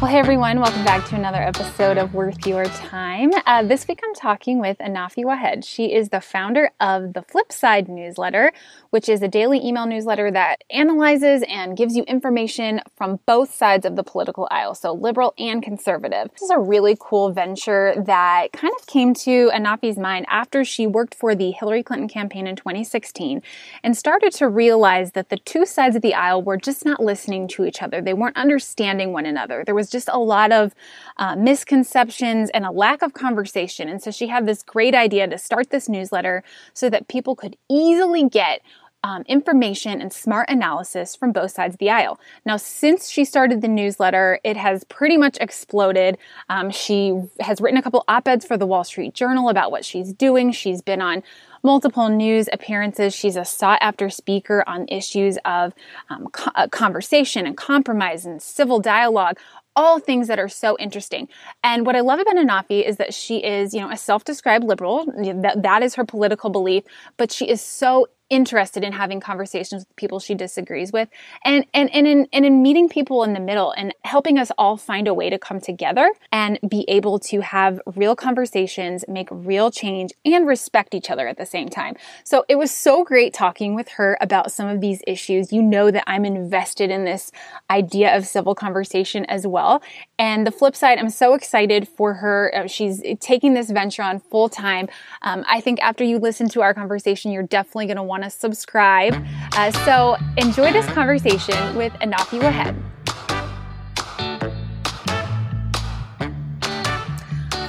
Well, hey everyone, welcome back to another episode of Worth Your Time. Uh, this week I'm talking with Anafi Wahed. She is the founder of the Flipside newsletter, which is a daily email newsletter that analyzes and gives you information from both sides of the political aisle, so liberal and conservative. This is a really cool venture that kind of came to Anafi's mind after she worked for the Hillary Clinton campaign in 2016 and started to realize that the two sides of the aisle were just not listening to each other. They weren't understanding one another. There was just a lot of uh, misconceptions and a lack of conversation. And so she had this great idea to start this newsletter so that people could easily get um, information and smart analysis from both sides of the aisle. Now, since she started the newsletter, it has pretty much exploded. Um, she has written a couple op eds for the Wall Street Journal about what she's doing. She's been on multiple news appearances. She's a sought after speaker on issues of um, co- uh, conversation and compromise and civil dialogue, all things that are so interesting. And what I love about Anafi is that she is, you know, a self-described liberal. That, that is her political belief, but she is so interested in having conversations with people she disagrees with and and, and in and in meeting people in the middle and helping us all find a way to come together and be able to have real conversations make real change and respect each other at the same time. So it was so great talking with her about some of these issues. You know that i'm invested in this idea of civil conversation as well. And the flip side i'm so excited for her. Uh, she's taking this venture on full time. Um, i think after you listen to our conversation you're definitely going to want to subscribe. Uh, so enjoy this conversation with Anafi Wahed.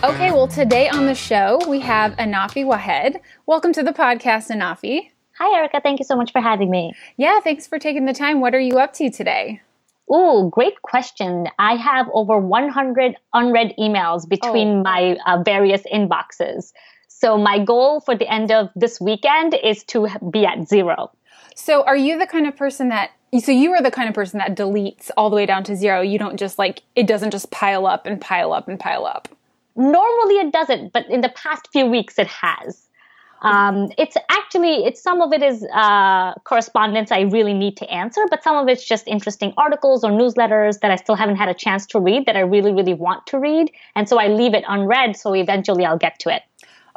Okay, well, today on the show, we have Anafi Wahed. Welcome to the podcast, Anafi. Hi, Erica. Thank you so much for having me. Yeah, thanks for taking the time. What are you up to today? Oh, great question. I have over 100 unread emails between oh. my uh, various inboxes. So my goal for the end of this weekend is to be at zero. So are you the kind of person that so you are the kind of person that deletes all the way down to zero. You don't just like it doesn't just pile up and pile up and pile up. Normally it doesn't, but in the past few weeks it has. Um, it's actually it's some of it is uh, correspondence I really need to answer, but some of it's just interesting articles or newsletters that I still haven't had a chance to read that I really really want to read, and so I leave it unread. So eventually I'll get to it.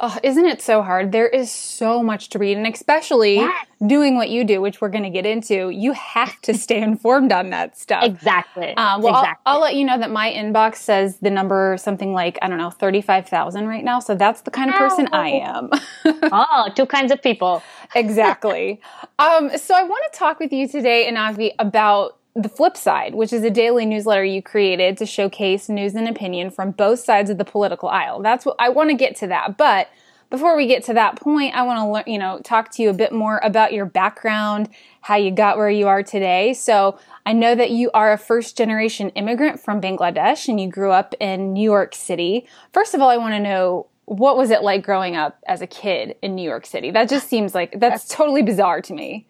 Oh, isn't it so hard? There is so much to read, and especially yes. doing what you do, which we're going to get into, you have to stay informed on that stuff. Exactly. Um, well, exactly. I'll, I'll, let you know that my inbox says the number something like I don't know thirty five thousand right now. So that's the kind of person I am. oh, two kinds of people. exactly. Um, so I want to talk with you today, Anafi, about the flip side, which is a daily newsletter you created to showcase news and opinion from both sides of the political aisle. That's what I want to get to that. But before we get to that point, I want to learn, you know, talk to you a bit more about your background, how you got where you are today. So I know that you are a first generation immigrant from Bangladesh and you grew up in New York City. First of all, I want to know what was it like growing up as a kid in New York City? That just seems like that's totally bizarre to me.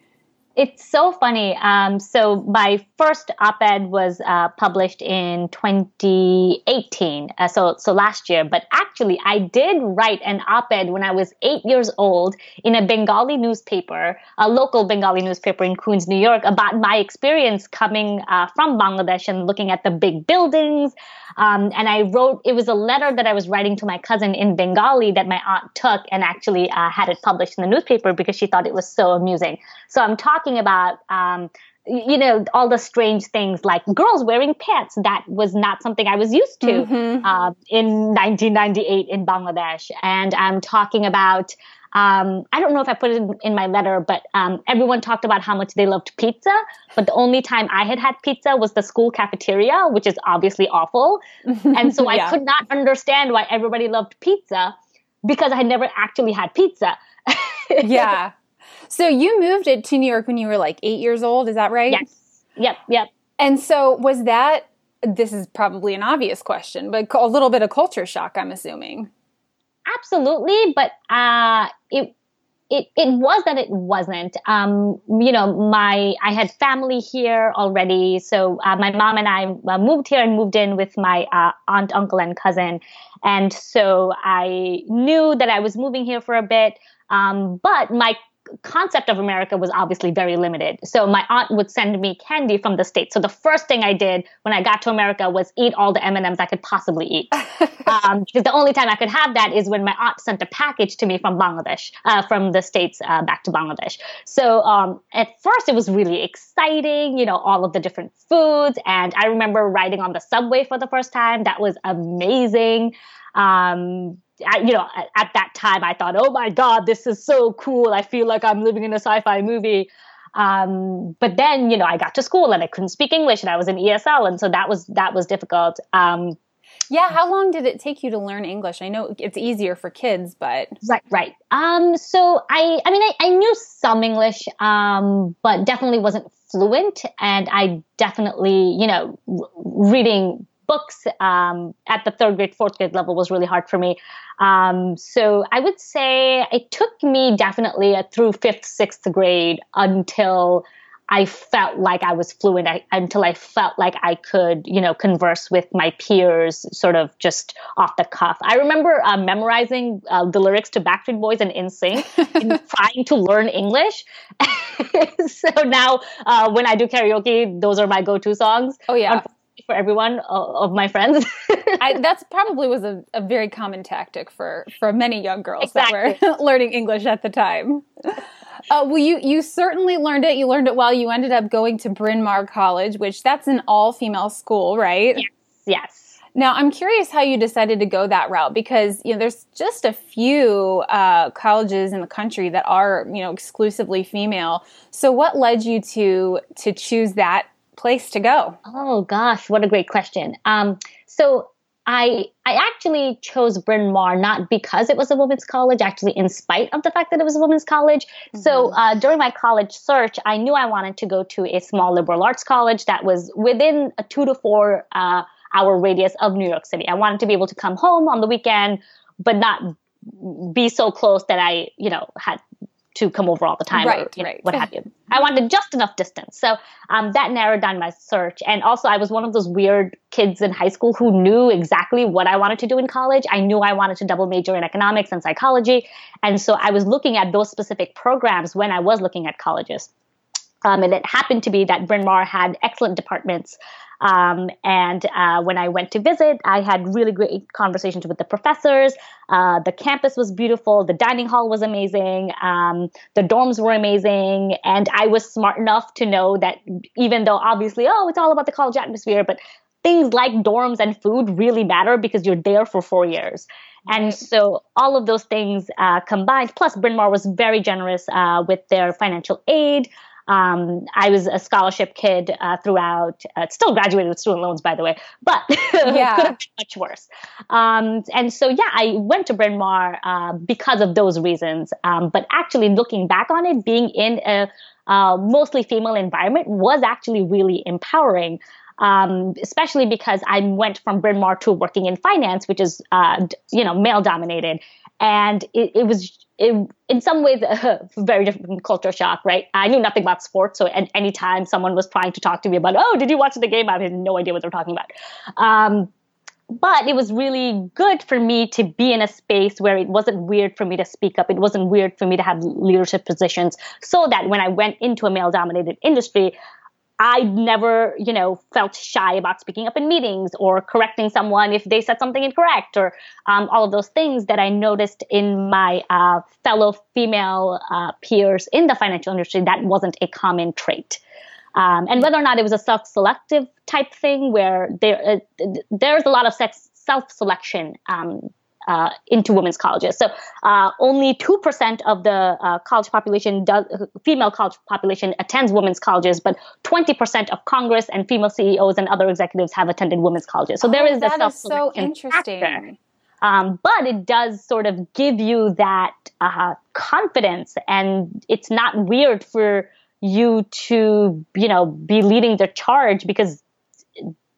It's so funny. Um, so my first op-ed was uh, published in 2018, uh, so so last year. But actually, I did write an op-ed when I was eight years old in a Bengali newspaper, a local Bengali newspaper in Queens, New York, about my experience coming uh, from Bangladesh and looking at the big buildings. Um, and I wrote. It was a letter that I was writing to my cousin in Bengali that my aunt took and actually uh, had it published in the newspaper because she thought it was so amusing. So I'm talking talking about um, you know all the strange things like girls wearing pants that was not something i was used to mm-hmm. uh, in 1998 in bangladesh and i'm talking about um, I don't know if I put it in, in my letter, but um, everyone talked about how much they loved pizza. But the only time I had had pizza was the school cafeteria, which is obviously awful. And so yeah. I could not understand why everybody loved pizza because I had never actually had pizza. yeah. So you moved it to New York when you were like eight years old, is that right? Yes. Yep. Yep. And so was that this is probably an obvious question, but a little bit of culture shock, I'm assuming. Absolutely, but uh, it it it was that it wasn't. Um, you know, my I had family here already, so uh, my mom and I uh, moved here and moved in with my uh, aunt, uncle, and cousin, and so I knew that I was moving here for a bit. Um, but my concept of America was obviously very limited. So my aunt would send me candy from the states. So the first thing I did when I got to America was eat all the M and M's I could possibly eat, um, because the only time I could have that is when my aunt sent a package to me from Bangladesh, uh, from the states uh, back to Bangladesh. So um, at first it was really exciting, you know, all of the different foods, and I remember riding on the subway for the first time. That was amazing. Um, I, you know, at, at, that time, I thought, oh my God, this is so cool. I feel like I'm living in a sci fi movie. Um, but then, you know, I got to school and I couldn't speak English and I was in ESL. And so that was, that was difficult. Um, yeah. How long did it take you to learn English? I know it's easier for kids, but. Right, right. Um, so I, I mean, I, I knew some English, um, but definitely wasn't fluent. And I definitely, you know, reading books um, at the third grade, fourth grade level was really hard for me. Um, so I would say it took me definitely through fifth, sixth grade until I felt like I was fluent I, until I felt like I could, you know, converse with my peers sort of just off the cuff. I remember uh, memorizing uh, the lyrics to Backstreet Boys and NSYNC and trying to learn English. so now uh, when I do karaoke, those are my go-to songs. Oh yeah for everyone of my friends. I, that's probably was a, a, very common tactic for for many young girls exactly. that were learning English at the time. Uh, well, you you certainly learned it. You learned it while you ended up going to Bryn Mawr College, which that's an all female school, right? Yes. Yes. Now, I'm curious how you decided to go that route because you know there's just a few uh, colleges in the country that are you know exclusively female. So, what led you to to choose that place to go? Oh gosh, what a great question. Um, so I I actually chose Bryn Mawr not because it was a women's college, actually in spite of the fact that it was a women's college. Mm-hmm. So uh, during my college search, I knew I wanted to go to a small liberal arts college that was within a two to four uh, hour radius of New York City. I wanted to be able to come home on the weekend, but not be so close that I, you know, had to come over all the time right, or right. know, what have you. I wanted just enough distance. So um, that narrowed down my search. And also, I was one of those weird kids in high school who knew exactly what I wanted to do in college. I knew I wanted to double major in economics and psychology. And so I was looking at those specific programs when I was looking at colleges. Um, and it happened to be that Bryn Mawr had excellent departments um, and uh, when I went to visit, I had really great conversations with the professors. Uh, the campus was beautiful. The dining hall was amazing. Um, the dorms were amazing. And I was smart enough to know that even though obviously, oh, it's all about the college atmosphere, but things like dorms and food really matter because you're there for four years. And so all of those things uh, combined, plus Bryn Mawr was very generous uh, with their financial aid. Um, I was a scholarship kid uh, throughout. Uh, still graduated with student loans, by the way, but yeah. could have been much worse. Um, and so, yeah, I went to Bryn Mawr uh, because of those reasons. Um, but actually, looking back on it, being in a uh, mostly female environment was actually really empowering. Um, especially because I went from Bryn Mawr to working in finance, which is, uh, you know, male dominated. And it, it was in some ways a very different culture shock, right? I knew nothing about sports, so at any time someone was trying to talk to me about, oh, did you watch the game? I had no idea what they're talking about. Um, but it was really good for me to be in a space where it wasn't weird for me to speak up. It wasn't weird for me to have leadership positions, so that when I went into a male-dominated industry, I never, you know, felt shy about speaking up in meetings or correcting someone if they said something incorrect or um, all of those things that I noticed in my uh, fellow female uh, peers in the financial industry. That wasn't a common trait. Um, and whether or not it was a self-selective type thing where there uh, there's a lot of sex self-selection um, uh, into women's colleges. So uh, only 2% of the uh, college population, does, female college population attends women's colleges, but 20% of Congress and female CEOs and other executives have attended women's colleges. So oh, there is that is so interesting. Um, but it does sort of give you that uh, confidence, and it's not weird for you to, you know, be leading the charge because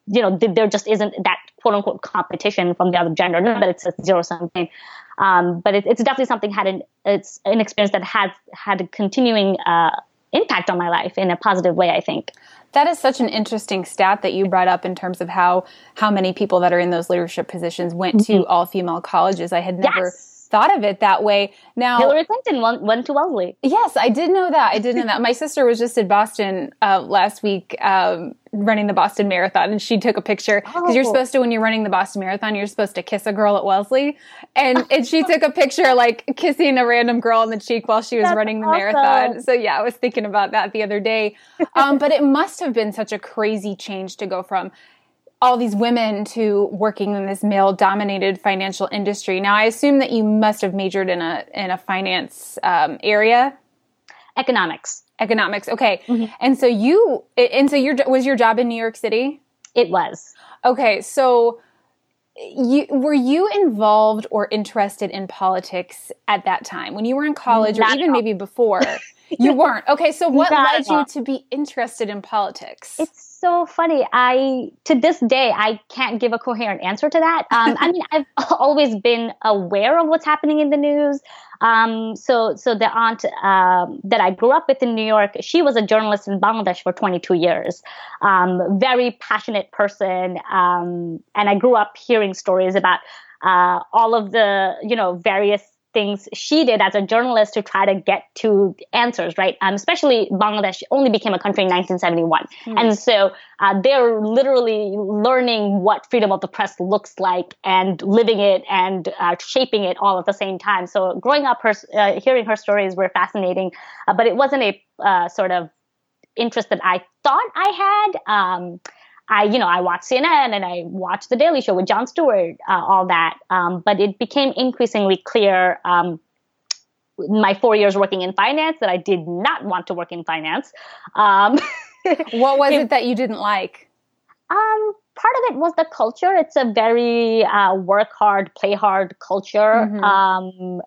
you know, there just isn't that quote unquote competition from the other gender. Not that it's a zero sum game, um, but it, it's definitely something had an it's an experience that has had a continuing uh, impact on my life in a positive way. I think. That is such an interesting stat that you brought up in terms of how how many people that are in those leadership positions went mm-hmm. to all female colleges. I had never. Yes thought of it that way. Now, Hillary Clinton went, went to Wellesley. Yes, I did know that. I did know that. My sister was just in Boston uh, last week um, running the Boston Marathon, and she took a picture because oh. you're supposed to when you're running the Boston Marathon, you're supposed to kiss a girl at Wellesley, and and she took a picture like kissing a random girl on the cheek while she was That's running the awesome. marathon. So yeah, I was thinking about that the other day. Um, but it must have been such a crazy change to go from all these women to working in this male dominated financial industry. Now, I assume that you must have majored in a in a finance um, area, economics. Economics. Okay, mm-hmm. and so you and so your was your job in New York City. It was. Okay, so you were you involved or interested in politics at that time when you were in college Not or even maybe before? you weren't. Okay, so what Not led you to be interested in politics? It's so funny. I to this day I can't give a coherent answer to that. Um, I mean, I've always been aware of what's happening in the news. Um, so so the aunt um, that I grew up with in New York, she was a journalist in Bangladesh for 22 years. Um, very passionate person, um, and I grew up hearing stories about uh, all of the you know various things she did as a journalist to try to get to answers, right? Um, especially Bangladesh only became a country in 1971. Mm. And so uh, they're literally learning what freedom of the press looks like and living it and uh, shaping it all at the same time. So growing up, her, uh, hearing her stories were fascinating, uh, but it wasn't a uh, sort of interest that I thought I had. Um, I, you know, I watched CNN and I watched The Daily Show with Jon Stewart, uh, all that. Um, but it became increasingly clear um, my four years working in finance that I did not want to work in finance. Um, what was it, it, that you didn't like? Um, part of it was the culture. It's a very uh, work hard, play hard culture. Mm-hmm.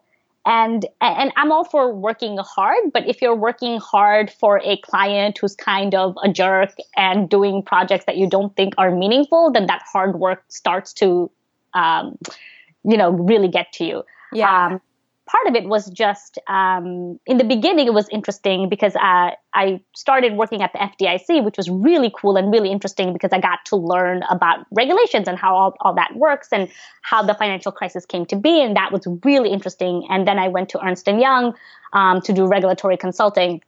And and I'm all for working hard, but if you're working hard for a client who's kind of a jerk and doing projects that you don't think are meaningful, then that hard work starts to, um, you know, really get to you. Yeah. Um, part of it was just um, in the beginning it was interesting because uh, i started working at the fdic which was really cool and really interesting because i got to learn about regulations and how all, all that works and how the financial crisis came to be and that was really interesting. And then i went to ernst & young um, to do regulatory consulting.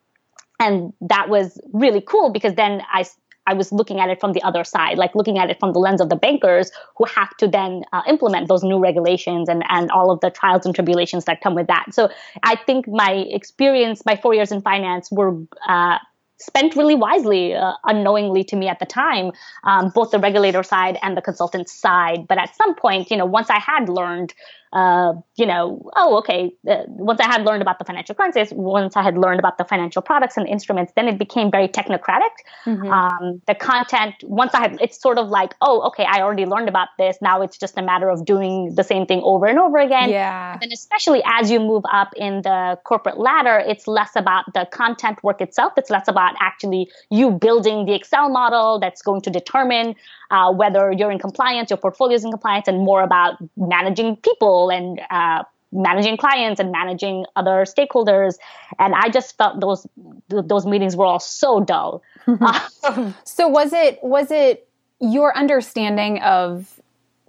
And that was really cool because then I I was looking at it from the other side, like looking at it from the lens of the bankers who have to then uh, implement those new regulations and, and all of the trials and tribulations that come with that. So I think my experience, my four years in finance were uh, spent really wisely, uh, unknowingly to me at the time, um, both the regulator side and the consultant side. But at some point, you know, once I had learned uh, you know, oh, okay, uh, once I had learned about the financial crisis, once I had learned about the financial products and instruments, then it became very technocratic. Mm-hmm. Um, the content, once I had, it's sort of like, oh, okay, I already learned about this. Now it's just a matter of doing the same thing over and over again. Yeah. And especially as you move up in the corporate ladder, it's less about the content work itself. It's less about actually you building the Excel model that's going to determine uh, whether you're in compliance, your portfolio is in compliance, and more about managing people and uh, managing clients and managing other stakeholders. And I just felt those those meetings were all so dull. so was it was it your understanding of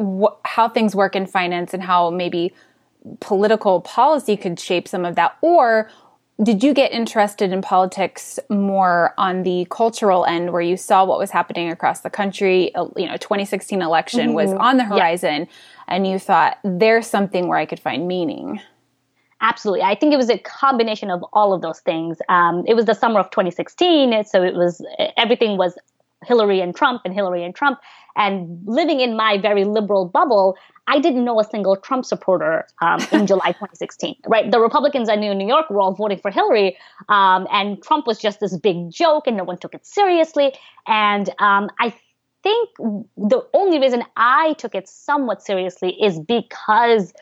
wh- how things work in finance and how maybe political policy could shape some of that, or did you get interested in politics more on the cultural end where you saw what was happening across the country? Uh, you know 2016 election mm-hmm. was on the horizon yeah. and you thought there's something where i could find meaning. Absolutely. I think it was a combination of all of those things. Um, it was the summer of 2016 so it was everything was hillary and trump and hillary and trump and living in my very liberal bubble, I didn't know a single Trump supporter um, in July 2016. Right, the Republicans I knew in New York were all voting for Hillary, um, and Trump was just this big joke, and no one took it seriously. And um, I think the only reason I took it somewhat seriously is because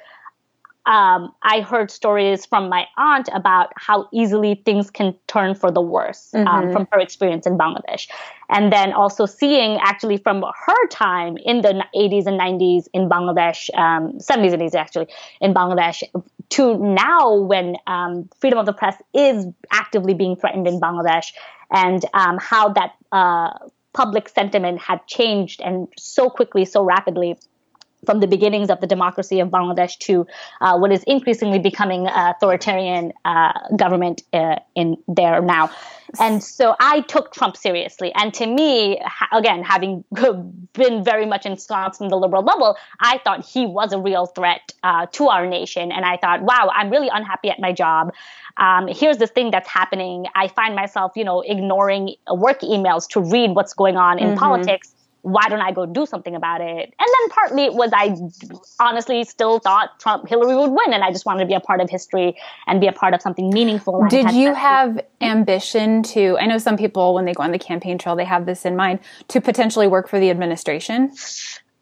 um, I heard stories from my aunt about how easily things can turn for the worse um, mm-hmm. um, from her experience in Bangladesh. And then also seeing actually from her time in the 80s and 90s in Bangladesh, um, 70s and 80s actually, in Bangladesh, to now when um, freedom of the press is actively being threatened in Bangladesh, and um, how that uh, public sentiment had changed and so quickly, so rapidly from the beginnings of the democracy of Bangladesh to uh, what is increasingly becoming authoritarian uh, government uh, in there now. And so I took Trump seriously. And to me, again, having been very much ensconced in the liberal bubble, I thought he was a real threat uh, to our nation. And I thought, wow, I'm really unhappy at my job. Um, here's this thing that's happening. I find myself, you know, ignoring work emails to read what's going on in mm-hmm. politics why don't I go do something about it? And then partly it was I honestly still thought Trump Hillary would win, and I just wanted to be a part of history and be a part of something meaningful. Did you have ambition to? I know some people when they go on the campaign trail they have this in mind to potentially work for the administration.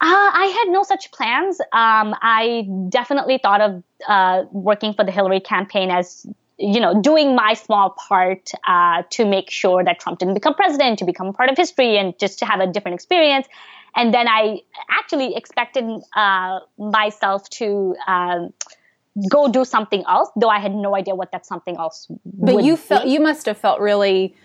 Uh, I had no such plans. Um, I definitely thought of uh, working for the Hillary campaign as you know, doing my small part uh, to make sure that Trump didn't become president, to become part of history, and just to have a different experience. And then I actually expected uh, myself to um, go do something else, though I had no idea what that something else. But you felt you must have felt really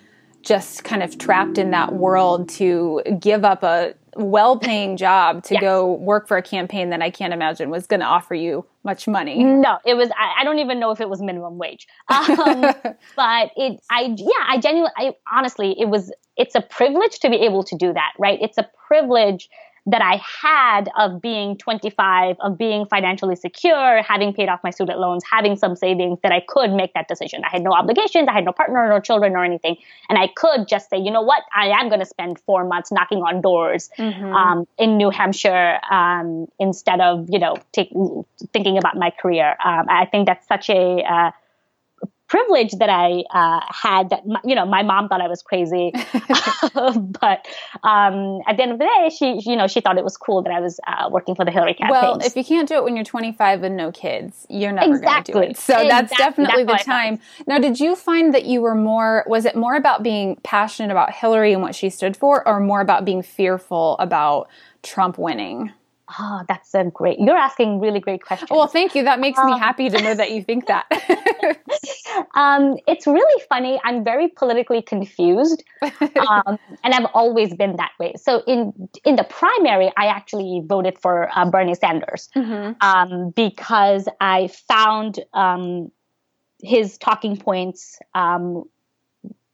just kind of trapped in that world to give up a well-paying job to yes. go work for a campaign that I can't imagine was going to offer you much money. No, it was. I, I don't even know if it was minimum wage. Um, but it, I yeah, I genuinely, I honestly, it was. It's a privilege to be able to do that, right? It's a privilege that I had of being 25, of being financially secure, having paid off my student loans, having some savings that I could make that decision. I had no obligations, I had no partner, no children, or anything. And I could just say, you know what, I am going to spend four months knocking on doors mm-hmm. um, in New Hampshire um, instead of, you know, take, thinking about my career. Um, I think that's such a, uh, privilege that I uh, had that, you know, my mom thought I was crazy. but um, at the end of the day, she, you know, she thought it was cool that I was uh, working for the Hillary campaign. Well, if you can't do it when you're 25 and no kids, you're never exactly. going to do it. So exactly. that's definitely that's the time. Now, did you find that you were more, was it more about being passionate about Hillary and what she stood for, or more about being fearful about Trump winning? Oh, that's a great. You're asking really great questions. Well, thank you. That makes um, me happy to know that you think that. um, it's really funny. I'm very politically confused, um, and I've always been that way. So in in the primary, I actually voted for uh, Bernie Sanders mm-hmm. Um, because I found um, his talking points. Um,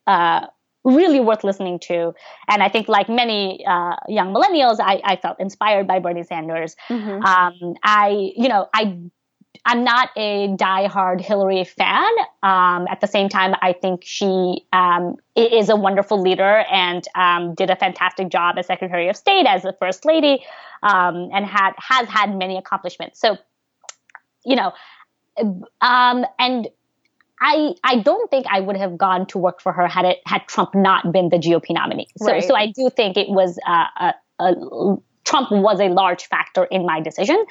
uh, really worth listening to. And I think, like many uh, young millennials, I, I, felt inspired by Bernie Sanders. Mm-hmm. Um, I, you know, I. I'm not a diehard Hillary fan. Um, at the same time, I think she um, is a wonderful leader and um, did a fantastic job as Secretary of State, as the First Lady, um, and had has had many accomplishments. So, you know, um, and I I don't think I would have gone to work for her had it had Trump not been the GOP nominee. So right. so I do think it was uh, a, a, Trump was a large factor in my decision.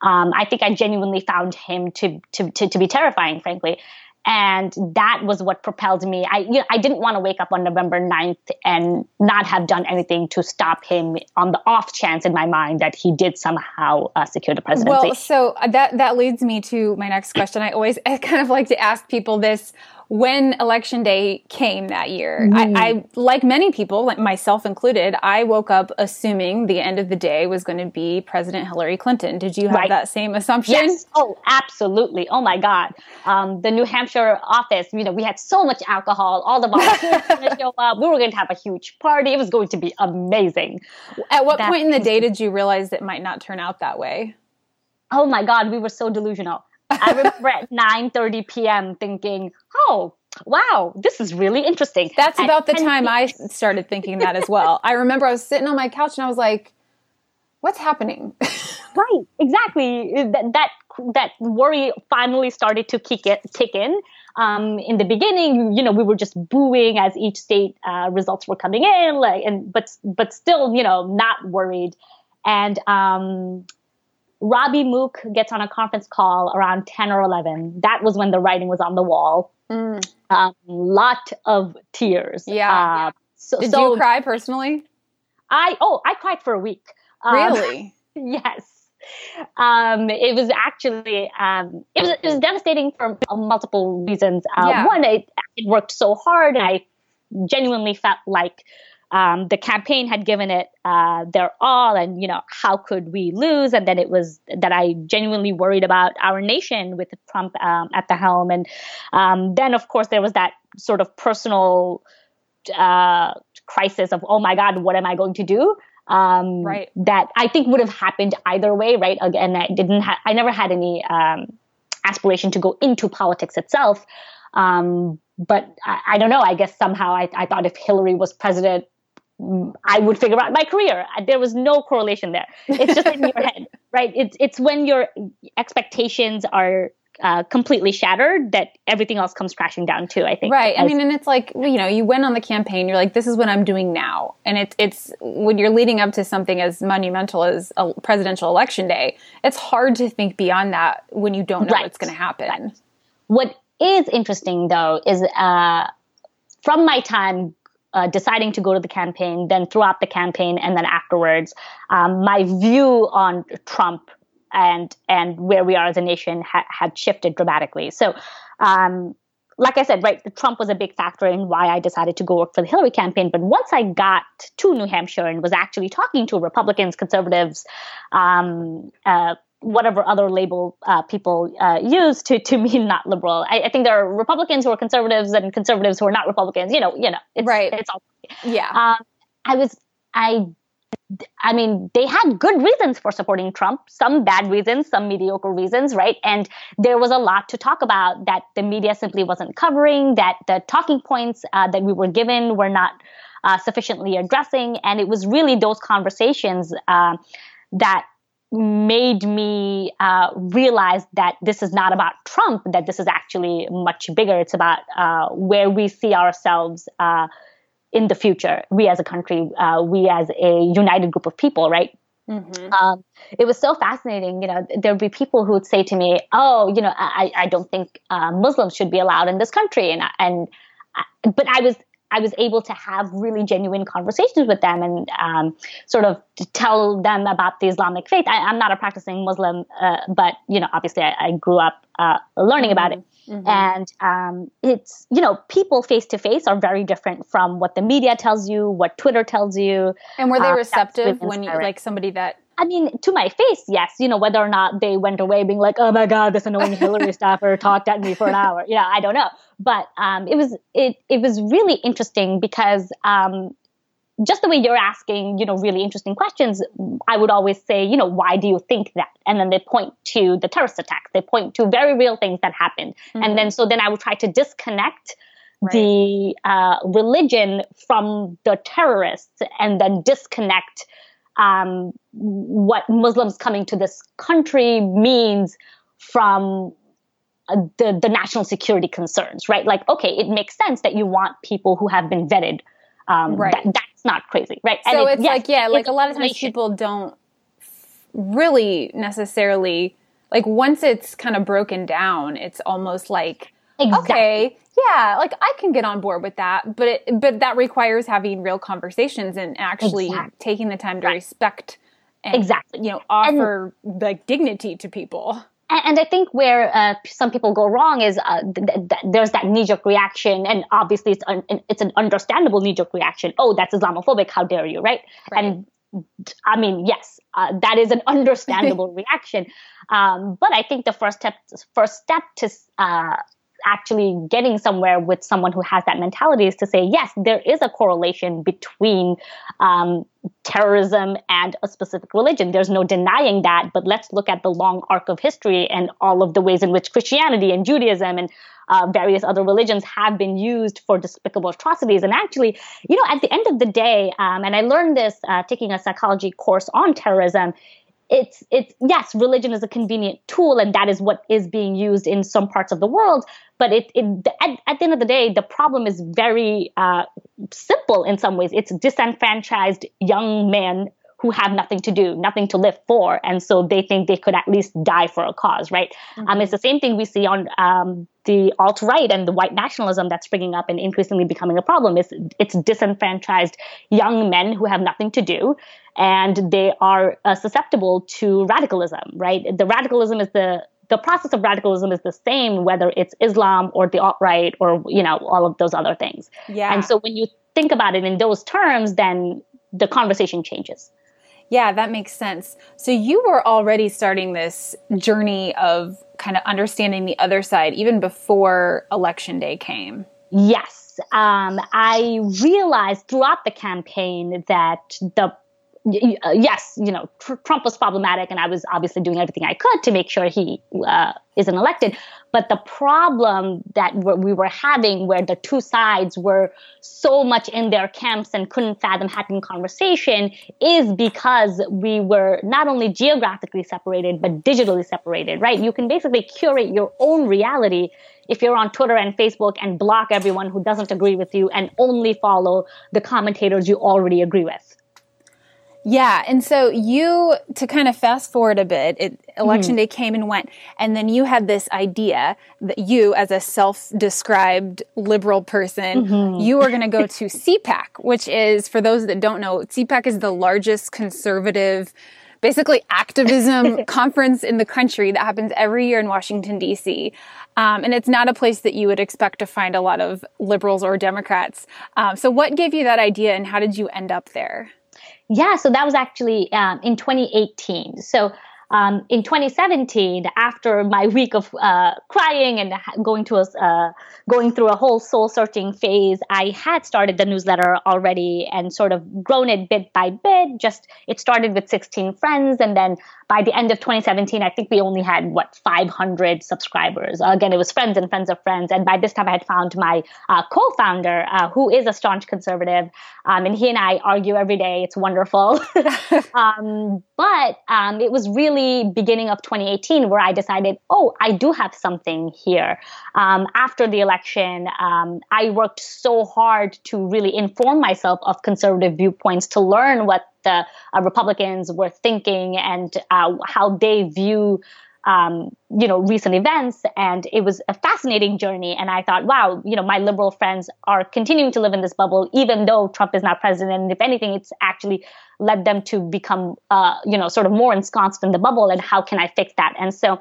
Um, I think I genuinely found him to, to to to be terrifying, frankly and that was what propelled me. I you know, i didn't want to wake up on november 9th and not have done anything to stop him on the off chance in my mind that he did somehow uh, secure the presidency. Well so uh, that that leads me to my next question. I always I kind of like to ask people this when election day came that year, mm. I, I, like many people, like myself included, I woke up assuming the end of the day was going to be President Hillary Clinton. Did you have right. that same assumption? Yes. Oh, absolutely. Oh my God. Um, the New Hampshire office, you know, we had so much alcohol. All the volunteers were going to show up. We were going to have a huge party. It was going to be amazing. At what point in the day did you realize it might not turn out that way? Oh my God, we were so delusional. I remember at 9:30 p.m. thinking, "Oh, wow, this is really interesting." That's about the time I started thinking that as well. I remember I was sitting on my couch and I was like, "What's happening?" right, exactly. That that that worry finally started to kick it kick in. Um, in the beginning, you know, we were just booing as each state uh, results were coming in, like, and but but still, you know, not worried. And um, Robbie Mook gets on a conference call around 10 or 11. That was when the writing was on the wall. Mm. Um, lot of tears. Yeah. Uh, yeah. So, Did so you cry personally? I oh I cried for a week. Um, really? yes. Um, it was actually um, it was it was devastating for multiple reasons. Uh, yeah. One, it, it worked so hard, and I genuinely felt like um, the campaign had given it uh, their all, and you know how could we lose? And then it was that I genuinely worried about our nation with Trump um, at the helm, and um, then of course there was that sort of personal uh, crisis of oh my god, what am I going to do? Um, right. That I think would have happened either way, right? Again, I didn't. Ha- I never had any um, aspiration to go into politics itself. Um, but I, I, don't know. I guess somehow I, I, thought if Hillary was president, I would figure out my career. There was no correlation there. It's just in your head, right? It's it's when your expectations are uh, completely shattered that everything else comes crashing down too. I think. Right. As, I mean, and it's like you know, you went on the campaign. You're like, this is what I'm doing now, and it's it's when you're leading up to something as monumental as a presidential election day. It's hard to think beyond that when you don't know right. what's going to happen. Right. What is interesting though is uh, from my time uh, deciding to go to the campaign, then throughout the campaign, and then afterwards, um, my view on Trump and and where we are as a nation ha- had shifted dramatically. So, um, like I said, right, Trump was a big factor in why I decided to go work for the Hillary campaign. But once I got to New Hampshire and was actually talking to Republicans, conservatives, um, uh, whatever other label uh, people uh, use to to mean not liberal. I, I, think there are Republicans who are conservatives and conservatives who are not Republicans. You know, you know, it's, right? It's all yeah. Um, I was I. I mean, they had good reasons for supporting Trump, some bad reasons, some mediocre reasons, right? And there was a lot to talk about that the media simply wasn't covering, that the talking points uh, that we were given were not uh, sufficiently addressing. And it was really those conversations uh, that made me uh, realize that this is not about Trump, that this is actually much bigger. It's about uh, where we see ourselves uh, in the future, we as a country, uh, we as a united group of people, right? Mm-hmm. Um, it was so fascinating. You know, there'd be people who would say to me, "Oh, you know, I, I don't think uh, Muslims should be allowed in this country," and and but I was I was able to have really genuine conversations with them and um, sort of tell them about the Islamic faith. I, am not a practicing Muslim, uh, but you know, obviously, I, I grew up uh, learning about it. Mm-hmm. And um, it's you know, people face to face are very different from what the media tells you, what Twitter tells you. And were they uh, receptive when you like somebody that I mean, to my face, yes. You know, whether or not they went away being like, "Oh my God, this annoying Hillary staffer talked at me for an hour." Yeah, I don't know. But um, it was it it was really interesting because um, just the way you're asking, you know, really interesting questions, I would always say, you know, why do you think that? And then they point to the terrorist attacks. They point to very real things that happened. Mm-hmm. And then so then I would try to disconnect right. the uh, religion from the terrorists and then disconnect um, what Muslims coming to this country means from uh, the, the national security concerns, right? Like, okay, it makes sense that you want people who have been vetted. Um, right. That, that's not crazy, right? So it, it's yes, like, yeah, like a lot of times people don't really necessarily, like, once it's kind of broken down, it's almost like, exactly. okay, yeah, like I can get on board with that, but it, but that requires having real conversations and actually exactly. taking the time to right. respect and exactly you know offer and, like dignity to people. And, I think where uh, some people go wrong is uh, th- th- there's that knee jerk reaction, and obviously it's un- it's an understandable knee jerk reaction. Oh, that's Islamophobic! How dare you, right? right. And I mean, yes, uh, that is an understandable reaction. Um, but I think the first step, first step to uh, actually getting somewhere with someone who has that mentality is to say, yes, there is a correlation between um, terrorism and a specific religion. There's no denying that, but let's look at the long arc of history and all of the ways in which Christianity and Judaism and uh, various other religions have been used for despicable atrocities. And actually, you know, at the end of the day, um, and I learned this uh, taking a psychology course on terrorism, it's it's yes religion is a convenient tool and that is what is being used in some parts of the world but it, it at, at the end of the day the problem is very uh, simple in some ways. It's disenfranchised young men who have nothing to do, nothing to live for, and so they think they could at least die for a cause, right? Mm-hmm. Um, it's the same thing we see on um, the alt right and the white nationalism that's springing up and increasingly becoming a problem. It's it's disenfranchised young men who have nothing to do, and they are uh, susceptible to radicalism, right? The radicalism is the the process of radicalism is the same whether it's Islam or the alt right or you know all of those other things. Yeah. And so when you think about it in those terms, then the conversation changes. Yeah, that makes sense. So you were already starting this journey of kind of understanding the other side even before election day came. Yes. Um, I realized throughout the campaign that the uh, yes, you know, tr- Trump was problematic, and I was obviously doing everything I could to make sure he uh, isn't elected. But the problem that we were having, where the two sides were so much in their camps and couldn't fathom having conversation, is because we were not only geographically separated, but digitally separated, right? You can basically curate your own reality if you're on Twitter and Facebook and block everyone who doesn't agree with you and only follow the commentators you already agree with. Yeah. And so you, to kind of fast forward a bit, it, election mm-hmm. day came and went. And then you had this idea that you, as a self described liberal person, mm-hmm. you were going to go to CPAC, which is, for those that don't know, CPAC is the largest conservative, basically activism conference in the country that happens every year in Washington, D.C. Um, and it's not a place that you would expect to find a lot of liberals or Democrats. Um, so, what gave you that idea and how did you end up there? Yeah, so that was actually um, in 2018. So um, in 2017, after my week of uh, crying and going to a, uh, going through a whole soul searching phase, I had started the newsletter already and sort of grown it bit by bit. Just it started with 16 friends, and then by the end of 2017, I think we only had what 500 subscribers. Again, it was friends and friends of friends, and by this time, I had found my uh, co-founder, uh, who is a staunch conservative, um, and he and I argue every day. It's wonderful, um, but um, it was really really beginning of 2018 where I decided, oh, I do have something here. Um, after the election, um, I worked so hard to really inform myself of conservative viewpoints to learn what the uh, Republicans were thinking and uh, how they view um, you know, recent events. And it was a fascinating journey. And I thought, wow, you know, my liberal friends are continuing to live in this bubble, even though Trump is not president. And if anything, it's actually led them to become, uh, you know, sort of more ensconced in the bubble. And how can I fix that? And so,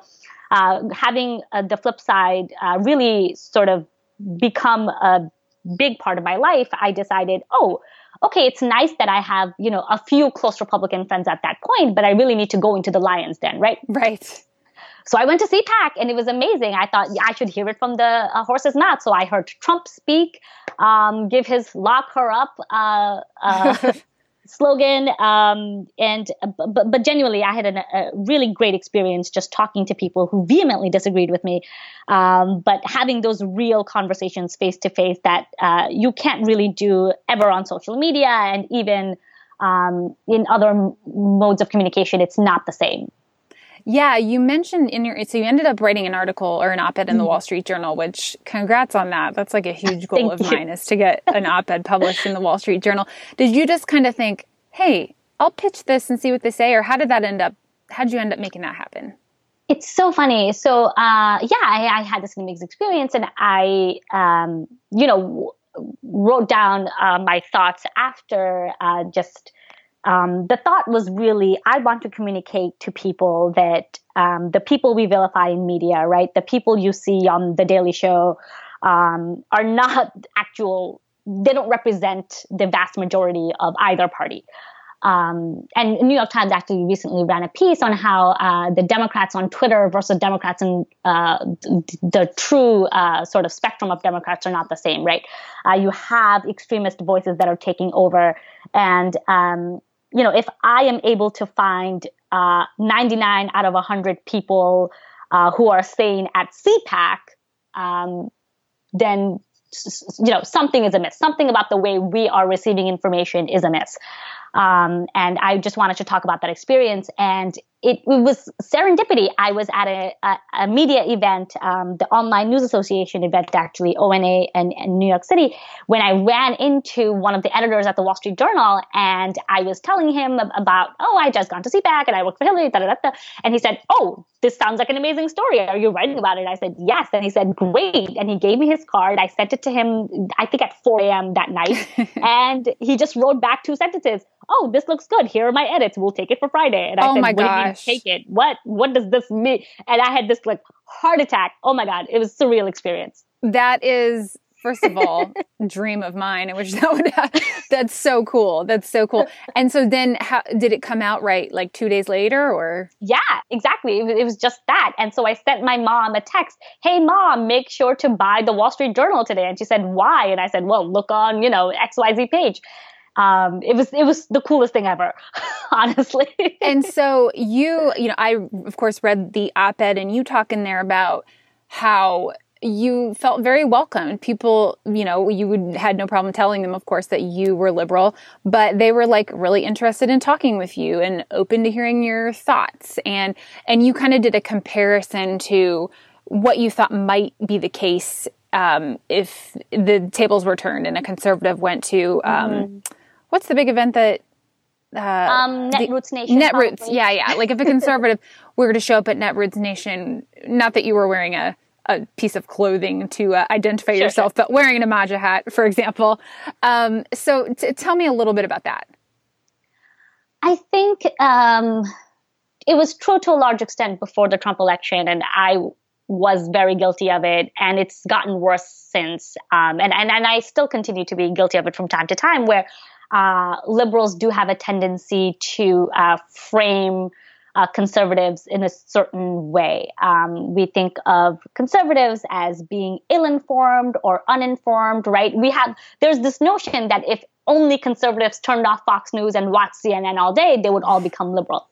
uh, having uh, the flip side uh, really sort of become a big part of my life, I decided, oh, okay, it's nice that I have, you know, a few close Republican friends at that point, but I really need to go into the lion's den, right? Right. So I went to CPAC and it was amazing. I thought yeah, I should hear it from the uh, horse's mouth. So I heard Trump speak, um, give his lock her up uh, uh, slogan. Um, and but, but genuinely, I had an, a really great experience just talking to people who vehemently disagreed with me. Um, but having those real conversations face to face that uh, you can't really do ever on social media and even um, in other m- modes of communication, it's not the same. Yeah, you mentioned in your so you ended up writing an article or an op-ed in the mm. Wall Street Journal, which congrats on that. That's like a huge goal of you. mine is to get an op-ed published in the Wall Street Journal. Did you just kind of think, "Hey, I'll pitch this and see what they say," or how did that end up? How'd you end up making that happen? It's so funny. So uh, yeah, I, I, had this mixed experience, and I, um, you know, wrote down uh, my thoughts after uh, just um, the thought was really I want to communicate to people that um, the people we vilify in media, right, the people you see on The Daily Show, um, are not actual, they don't represent the vast majority of either party. Um, and New York Times actually recently ran a piece on how uh, the Democrats on Twitter versus Democrats in uh, the true uh, sort of spectrum of Democrats are not the same, right? Uh, you have extremist voices that are taking over, and um, you know, if I am able to find uh, 99 out of 100 people uh, who are staying at CPAC, um, then you know something is amiss. Something about the way we are receiving information is amiss um, and I just wanted to talk about that experience. And it, it was serendipity. I was at a, a, a media event, um, the Online News Association event, actually, ONA in, in, New York City, when I ran into one of the editors at the Wall Street Journal and I was telling him about, oh, I just gone to CPAC and I work for Hillary, da, da, da, and he said, oh, this sounds like an amazing story. Are you writing about it? I said, yes. And he said, great. And he gave me his card. I sent it to him, I think at 4 a.m. that night. and he just wrote back two sentences oh, this looks good. Here are my edits. We'll take it for Friday. And I oh said, my what gosh. take it? What what does this mean? And I had this like heart attack. Oh my God. It was a surreal experience. That is first of all dream of mine i wish that would have, that's so cool that's so cool and so then how did it come out right like two days later or yeah exactly it was just that and so i sent my mom a text hey mom make sure to buy the wall street journal today and she said why and i said well look on you know xyz page um, it was it was the coolest thing ever, honestly. and so you, you know, I of course read the op-ed, and you talk in there about how you felt very welcome. People, you know, you would had no problem telling them, of course, that you were liberal, but they were like really interested in talking with you and open to hearing your thoughts. And and you kind of did a comparison to what you thought might be the case um, if the tables were turned and a conservative went to um, mm-hmm what's the big event that uh, um, Netroots Nation. Netroots, yeah, yeah. Like if a conservative were to show up at Netroots Nation, not that you were wearing a, a piece of clothing to uh, identify sure, yourself, sure. but wearing an MAGA hat, for example. Um, so t- tell me a little bit about that. I think um, it was true to a large extent before the Trump election, and I was very guilty of it, and it's gotten worse since. Um, and, and and I still continue to be guilty of it from time to time, where uh, liberals do have a tendency to uh, frame uh, conservatives in a certain way. Um, we think of conservatives as being ill-informed or uninformed, right? We have there's this notion that if only conservatives turned off Fox News and watched CNN all day, they would all become liberal.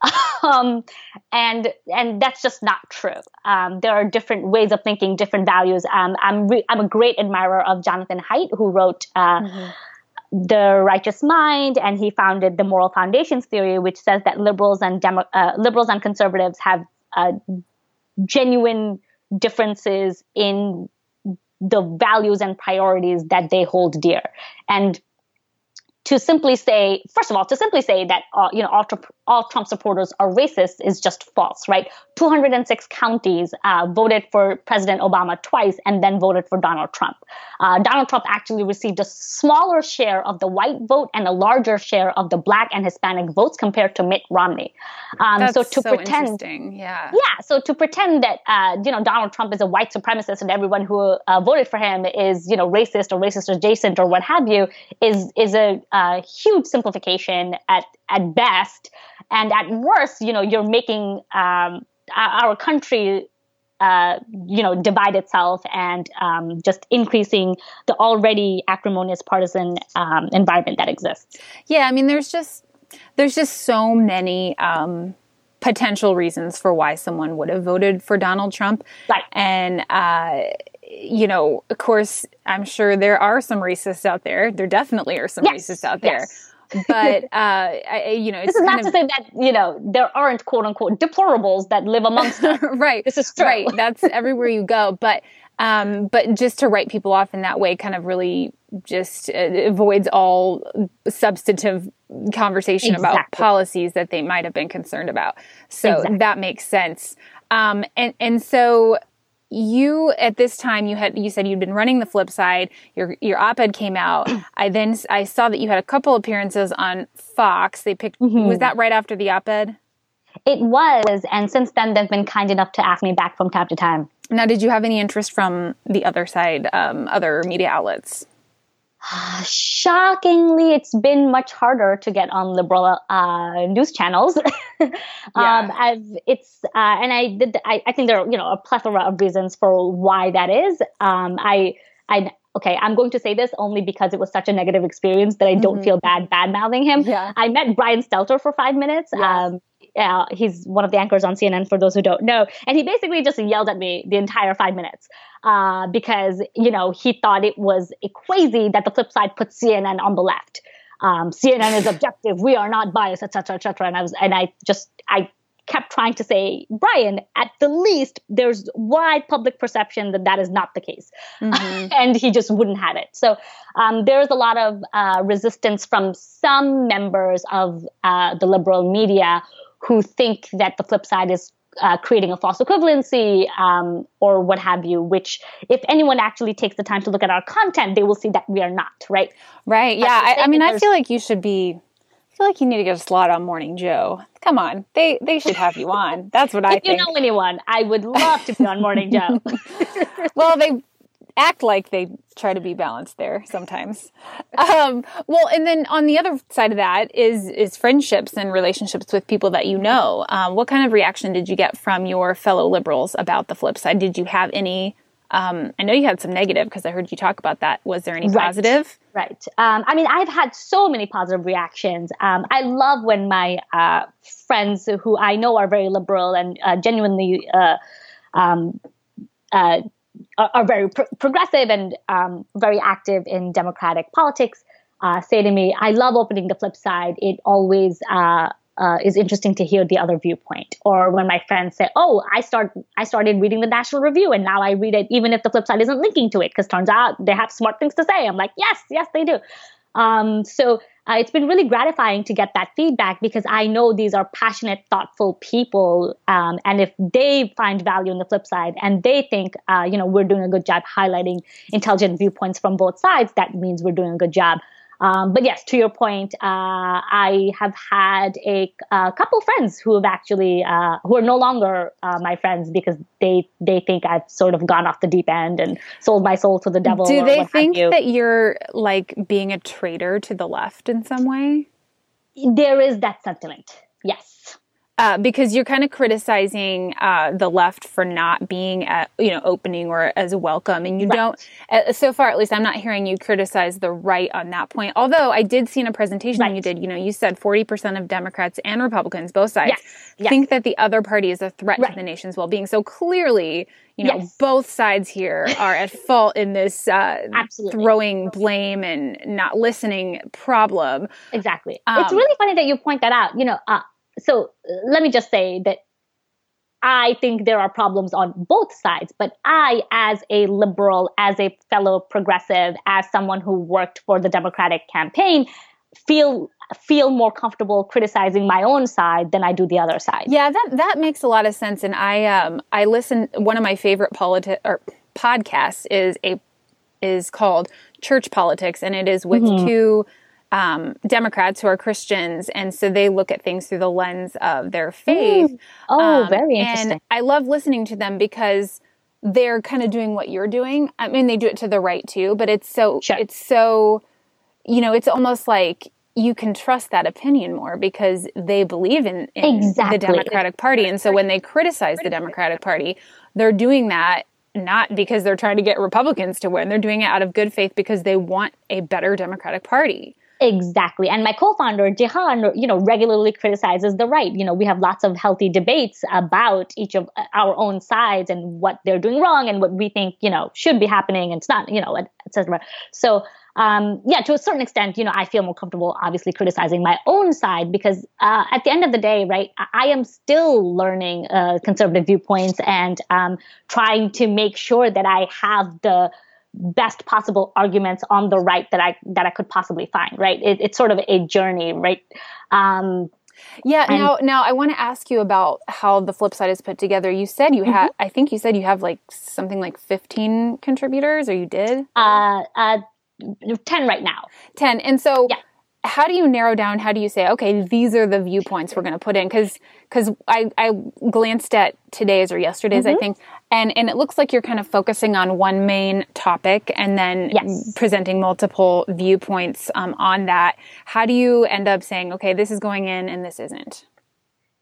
um, and and that's just not true. Um, there are different ways of thinking, different values. Um, I'm re- I'm a great admirer of Jonathan Haidt, who wrote. Uh, mm-hmm the righteous mind and he founded the moral foundations theory which says that liberals and demo, uh, liberals and conservatives have uh, genuine differences in the values and priorities that they hold dear. And to simply say, first of all, to simply say that uh, you know all, all, Trump supporters are racist is just false, right? 206 counties uh, voted for President Obama twice and then voted for Donald Trump. Uh, Donald Trump actually received a smaller share of the white vote and a larger share of the black and Hispanic votes compared to Mitt Romney. Um, That's so to so pretend, yeah, yeah, so to pretend that uh, you know Donald Trump is a white supremacist and everyone who uh, voted for him is you know racist or racist adjacent or what have you is is a a huge simplification at at best, and at worst, you know, you're making um, our country uh, you know, divide itself and um, just increasing the already acrimonious partisan um, environment that exists. Yeah, I mean, there's just there's just so many um, potential reasons for why someone would have voted for Donald Trump, right? And uh, you know, of course, I'm sure there are some racists out there. There definitely are some yes, racists out there. Yes. but uh, I, you know, this is not of, to say that you know there aren't quote unquote deplorables that live amongst us. right. This is true. Right. That's everywhere you go. But um, but just to write people off in that way, kind of really just uh, avoids all substantive conversation exactly. about policies that they might have been concerned about. So exactly. that makes sense. Um, and and so you at this time you had you said you'd been running the flip side. Your your op-ed came out. I then i saw that you had a couple appearances on fox. They picked mm-hmm. was that right after the op-ed? It was and since then they've been kind enough to ask me back from time to time. Now did you have any interest from the other side um, other media outlets shockingly, it's been much harder to get on liberal uh, news channels. um, I've, it's uh, and I did. I, I, think there are you know a plethora of reasons for why that is. Um, I I okay, I'm going to say this only because it was such a negative experience that I don't mm-hmm. feel bad bad mouthing him. Yeah. I met Brian Stelter for five minutes. Yes. Um, uh, he's one of the anchors on CNN for those who don't know. And he basically just yelled at me the entire five minutes uh, because, you know, he thought it was crazy that the flip side put CNN on the left. Um, CNN is objective. We are not biased, etc., etc. And I was, and I just, I kept trying to say, Brian, at the least, there's wide public perception that that is not the case. Mm-hmm. and he just wouldn't have it. So um, there's a lot of uh, resistance from some members of uh, the liberal media who think that the flip side is uh, creating a false equivalency um, or what have you, which if anyone actually takes the time to look at our content, they will see that we are not, right? Right. Yeah. I, I, mean, I feel like you should be, I feel like you need to get a slot on Morning Joe. Come on. They they should have you on. That's what I if think. you know anyone, I would love to be on Morning Joe. well, they act like they try to be balanced there sometimes. Um, well, and then on the other side of that is is friendships and relationships with people that you know. Um, what kind of reaction did you get from your fellow liberals about the flip side? Did you have any? Um, I know you had some negative because I heard you talk about that. Was there any right. positive? Right. Um, I mean, I've had so many positive reactions. Um, I love when my uh, friends who I know are very liberal and uh, genuinely uh, um, uh are, are very pro- progressive and um, very active in democratic politics uh, say to me, I love opening the flip side. It always uh, uh, is interesting to hear the other viewpoint. Or when my friends say, "Oh, I start I started reading the National Review, and now I read it even if the flip side isn't linking to it, because turns out they have smart things to say." I'm like, "Yes, yes, they do." Um, so uh, it's been really gratifying to get that feedback because I know these are passionate, thoughtful people. Um, and if they find value on the flip side and they think, uh, you know, we're doing a good job highlighting intelligent viewpoints from both sides, that means we're doing a good job. Um, but yes, to your point, uh, I have had a, a, couple friends who have actually uh, who are no longer uh, my friends because they they think I've sort of gone off the deep end and sold my soul to the devil. Do they think you. that you're like being a traitor to the left in some way? There is that sentiment. Yes uh, because you're kind of criticizing uh, the left for not being at, you know opening or as welcome, and you right. don't. Uh, so far, at least, I'm not hearing you criticize the right on that point. Although I did see in a presentation right. you did, you know, you said 40 percent of Democrats and Republicans, both sides, yes. Yes. think that the other party is a threat right. to the nation's well-being. So clearly, you know, yes. both sides here are at fault in this uh, throwing blame and not listening problem. Exactly. Um, it's really funny that you point that out. You know, uh, so let me just say that I think there are problems on both sides, but I, as a liberal, as a fellow progressive, as someone who worked for the Democratic campaign, feel feel more comfortable criticizing my own side than I do the other side. Yeah, that that makes a lot of sense. And I um I listen. One of my favorite politi- or podcasts is a is called Church Politics, and it is with mm-hmm. two um, Democrats who are Christians, and so they look at things through the lens of their faith. Mm. Oh, um, very interesting. And I love listening to them because they're kind of doing what you're doing. I mean, they do it to the right too, but it's so sure. it's so you know, it's almost like you can trust that opinion more because they believe in, in exactly. the Democratic Party, and so when they criticize the Democratic Party, they're doing that not because they're trying to get Republicans to win. They're doing it out of good faith because they want a better Democratic Party. Exactly. And my co-founder, Jihan, you know, regularly criticizes the right. You know, we have lots of healthy debates about each of our own sides and what they're doing wrong and what we think, you know, should be happening and it's not, you know, etc. So, um, yeah, to a certain extent, you know, I feel more comfortable obviously criticizing my own side because uh, at the end of the day, right, I am still learning uh, conservative viewpoints and um, trying to make sure that I have the best possible arguments on the right that I that I could possibly find. Right, it, it's sort of a journey, right? Um, yeah. And, now, now I want to ask you about how the flip side is put together. You said you mm-hmm. had, I think you said you have like something like fifteen contributors, or you did? Uh, uh, ten right now. Ten, and so yeah how do you narrow down how do you say okay these are the viewpoints we're going to put in because because I, I glanced at today's or yesterday's mm-hmm. i think and and it looks like you're kind of focusing on one main topic and then yes. presenting multiple viewpoints um, on that how do you end up saying okay this is going in and this isn't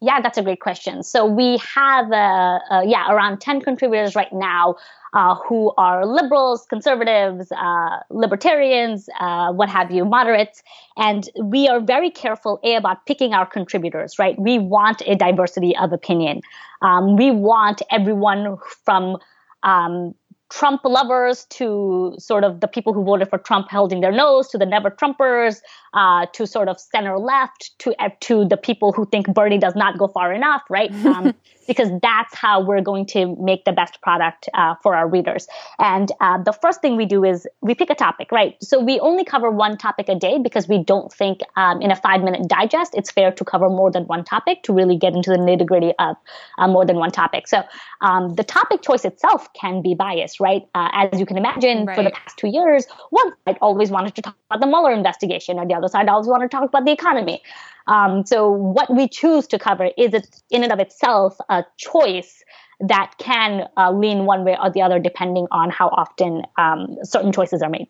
Yeah, that's a great question. So we have, uh, uh, yeah, around 10 contributors right now uh, who are liberals, conservatives, uh, libertarians, uh, what have you, moderates. And we are very careful, A, about picking our contributors, right? We want a diversity of opinion. Um, we want everyone from um, Trump lovers to sort of the people who voted for Trump holding their nose to the never Trumpers uh, to sort of center left to uh, to the people who think Bernie does not go far enough, right? Um, because that's how we're going to make the best product uh, for our readers. And uh, the first thing we do is we pick a topic, right? So we only cover one topic a day because we don't think um, in a five minute digest it's fair to cover more than one topic to really get into the nitty gritty of uh, more than one topic. So um, the topic choice itself can be biased, right? Uh, as you can imagine, right. for the past two years, one side always wanted to talk about the Mueller investigation, and the other side always wanted to talk about the economy. Um, so what we choose to cover is it in and of itself a choice that can uh, lean one way or the other depending on how often um, certain choices are made.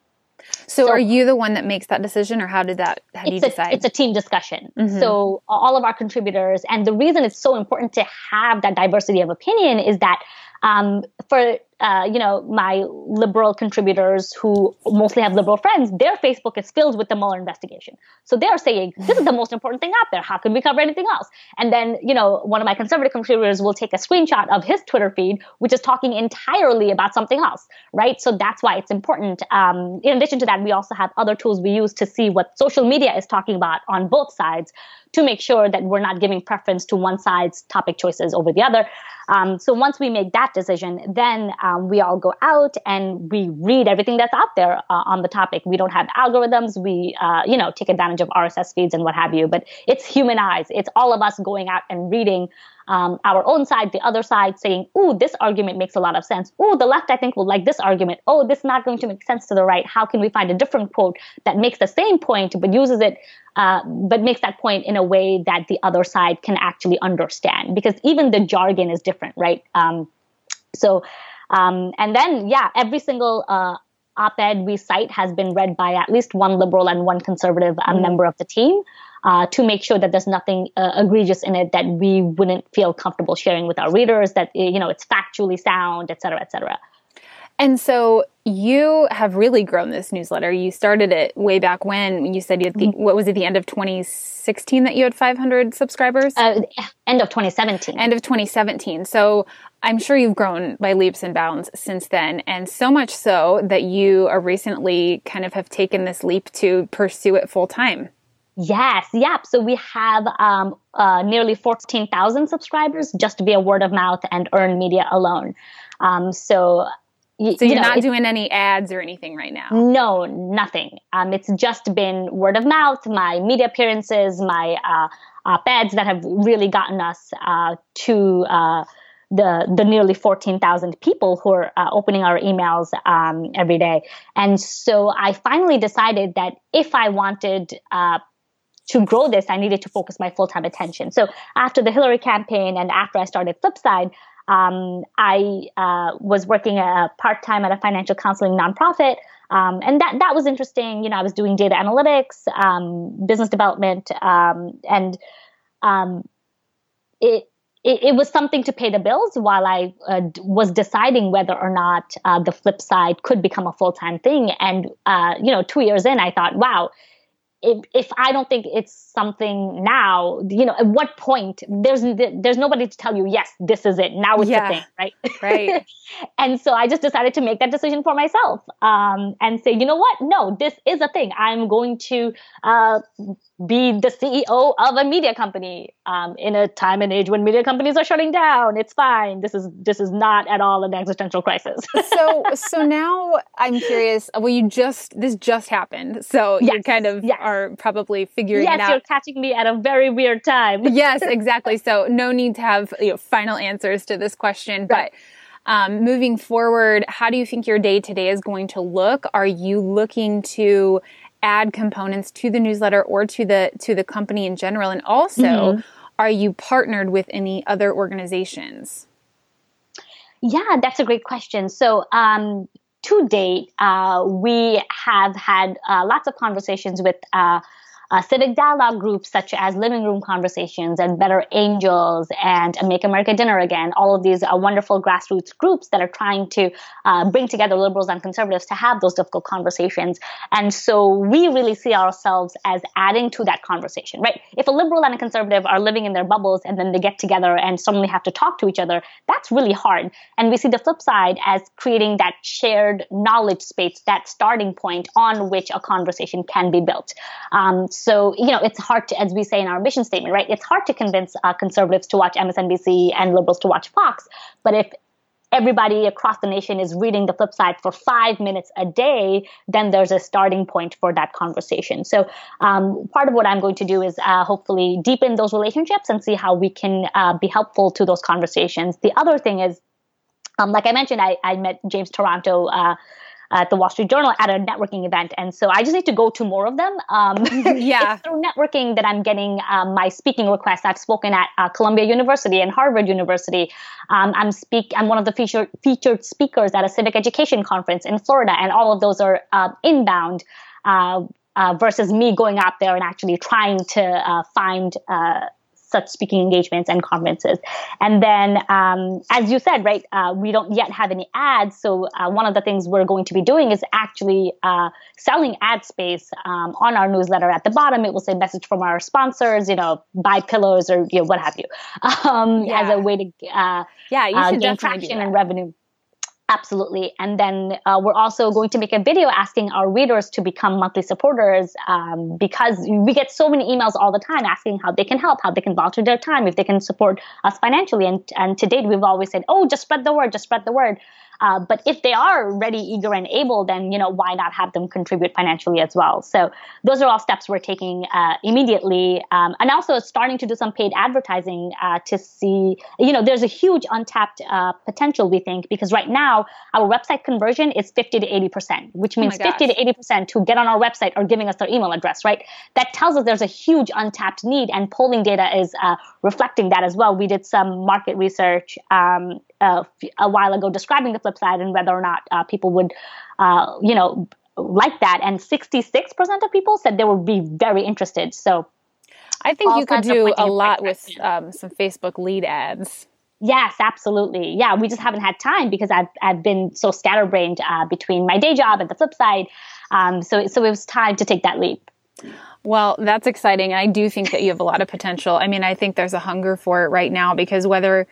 So, so, are you the one that makes that decision, or how did that? How do you decide? It's a team discussion. Mm-hmm. So all of our contributors, and the reason it's so important to have that diversity of opinion is that um, for uh, you know, my liberal contributors who mostly have liberal friends, their Facebook is filled with the Mueller investigation. So they're saying, this is the most important thing out there. How can we cover anything else? And then, you know, one of my conservative contributors will take a screenshot of his Twitter feed, which is talking entirely about something else, right? So that's why it's important. Um, in addition to that, we also have other tools we use to see what social media is talking about on both sides to make sure that we're not giving preference to one side's topic choices over the other. Um, so once we make that decision, then um, we all go out and we read everything that's out there uh, on the topic. We don't have algorithms. We, uh, you know, take advantage of RSS feeds and what have you. But it's human eyes. It's all of us going out and reading um, our own side, the other side saying, "Ooh, this argument makes a lot of sense. Ooh, the left I think will like this argument. Oh, this is not going to make sense to the right. How can we find a different quote that makes the same point but uses it, uh, but makes that point in a way that the other side can actually understand? Because even the jargon is different, right? Um, so, um, and then yeah, every single uh, op-ed we cite has been read by at least one liberal and one conservative uh, mm. member of the team uh, to make sure that there's nothing uh, egregious in it that we wouldn't feel comfortable sharing with our readers, that you know it's factually sound, et cetera, et cetera. And so you have really grown this newsletter. You started it way back when you said you had the, mm-hmm. what was it the end of 2016 that you had 500 subscribers? Uh, end of 2017. End of 2017. So I'm sure you've grown by leaps and bounds since then, and so much so that you are recently kind of have taken this leap to pursue it full time. Yes, yep. So we have um, uh, nearly 14,000 subscribers just via word of mouth and earned media alone. Um, so so you're you know, not doing any ads or anything right now? No, nothing. Um, it's just been word of mouth, my media appearances, my uh, op-eds that have really gotten us uh, to uh, the the nearly 14,000 people who are uh, opening our emails um, every day. And so I finally decided that if I wanted uh, to grow this, I needed to focus my full time attention. So after the Hillary campaign and after I started Flipside, um, I uh, was working part time at a financial counseling nonprofit. Um, and that, that was interesting. You know, I was doing data analytics, um, business development, um, and um, it, it, it, was something to pay the bills while I uh, was deciding whether or not uh, the flip side could become a full time thing. And, uh, you know, two years in, I thought, wow, if, if I don't think it's something now, you know, at what point there's there's nobody to tell you, yes, this is it. Now it's yeah, the thing, right? Right. and so I just decided to make that decision for myself um, and say, you know what? No, this is a thing. I'm going to uh, be the CEO of a media company um, in a time and age when media companies are shutting down. It's fine. This is this is not at all an existential crisis. so so now I'm curious. Well, you just this just happened, so yes, you kind of yes. Are probably figuring yes, it out. Yes, you're catching me at a very weird time. yes, exactly. So no need to have you know, final answers to this question, right. but. Um, moving forward, how do you think your day today is going to look? Are you looking to add components to the newsletter or to the to the company in general and also mm-hmm. are you partnered with any other organizations yeah that's a great question so um, to date uh, we have had uh, lots of conversations with uh, civic dialogue groups such as Living Room Conversations and Better Angels and Make America Dinner Again, all of these uh, wonderful grassroots groups that are trying to uh, bring together liberals and conservatives to have those difficult conversations. And so we really see ourselves as adding to that conversation, right? If a liberal and a conservative are living in their bubbles and then they get together and suddenly have to talk to each other, that's really hard. And we see the flip side as creating that shared knowledge space, that starting point on which a conversation can be built. Um, so, you know, it's hard to, as we say in our mission statement, right? It's hard to convince uh, conservatives to watch MSNBC and liberals to watch Fox. But if everybody across the nation is reading the flip side for five minutes a day, then there's a starting point for that conversation. So, um, part of what I'm going to do is uh, hopefully deepen those relationships and see how we can uh, be helpful to those conversations. The other thing is, um, like I mentioned, I, I met James Taranto. Uh, at the Wall Street Journal at a networking event. And so I just need to go to more of them. Um, yeah. through networking that I'm getting um, my speaking requests. I've spoken at uh, Columbia University and Harvard University. Um, I'm speak. I'm one of the featured featured speakers at a civic education conference in Florida, and all of those are uh, inbound. Uh, uh versus me going out there and actually trying to uh, find uh, such speaking engagements and conferences. And then, um, as you said, right, uh, we don't yet have any ads. So uh, one of the things we're going to be doing is actually uh, selling ad space um, on our newsletter. At the bottom, it will say message from our sponsors, you know, buy pillows or you know, what have you, um, yeah. as a way to uh, yeah, you uh, should gain traction and revenue. Absolutely. And then uh, we're also going to make a video asking our readers to become monthly supporters um, because we get so many emails all the time asking how they can help, how they can volunteer their time, if they can support us financially. And, and to date, we've always said, oh, just spread the word, just spread the word. Uh, but if they are ready, eager, and able, then you know why not have them contribute financially as well? So those are all steps we're taking uh, immediately, um, and also starting to do some paid advertising uh, to see. You know, there's a huge untapped uh, potential we think because right now our website conversion is 50 to 80 percent, which oh means oh 50 to 80 percent to get on our website are giving us their email address. Right? That tells us there's a huge untapped need, and polling data is uh, reflecting that as well. We did some market research um, uh, a while ago describing the flip side and whether or not uh, people would, uh, you know, like that. And 66% of people said they would be very interested. So I think you could do a lot with um, some Facebook lead ads. Yes, absolutely. Yeah, we just haven't had time because I've, I've been so scatterbrained uh, between my day job and the flip side. Um, so, so it was time to take that leap. Well, that's exciting. I do think that you have a lot of potential. I mean, I think there's a hunger for it right now because whether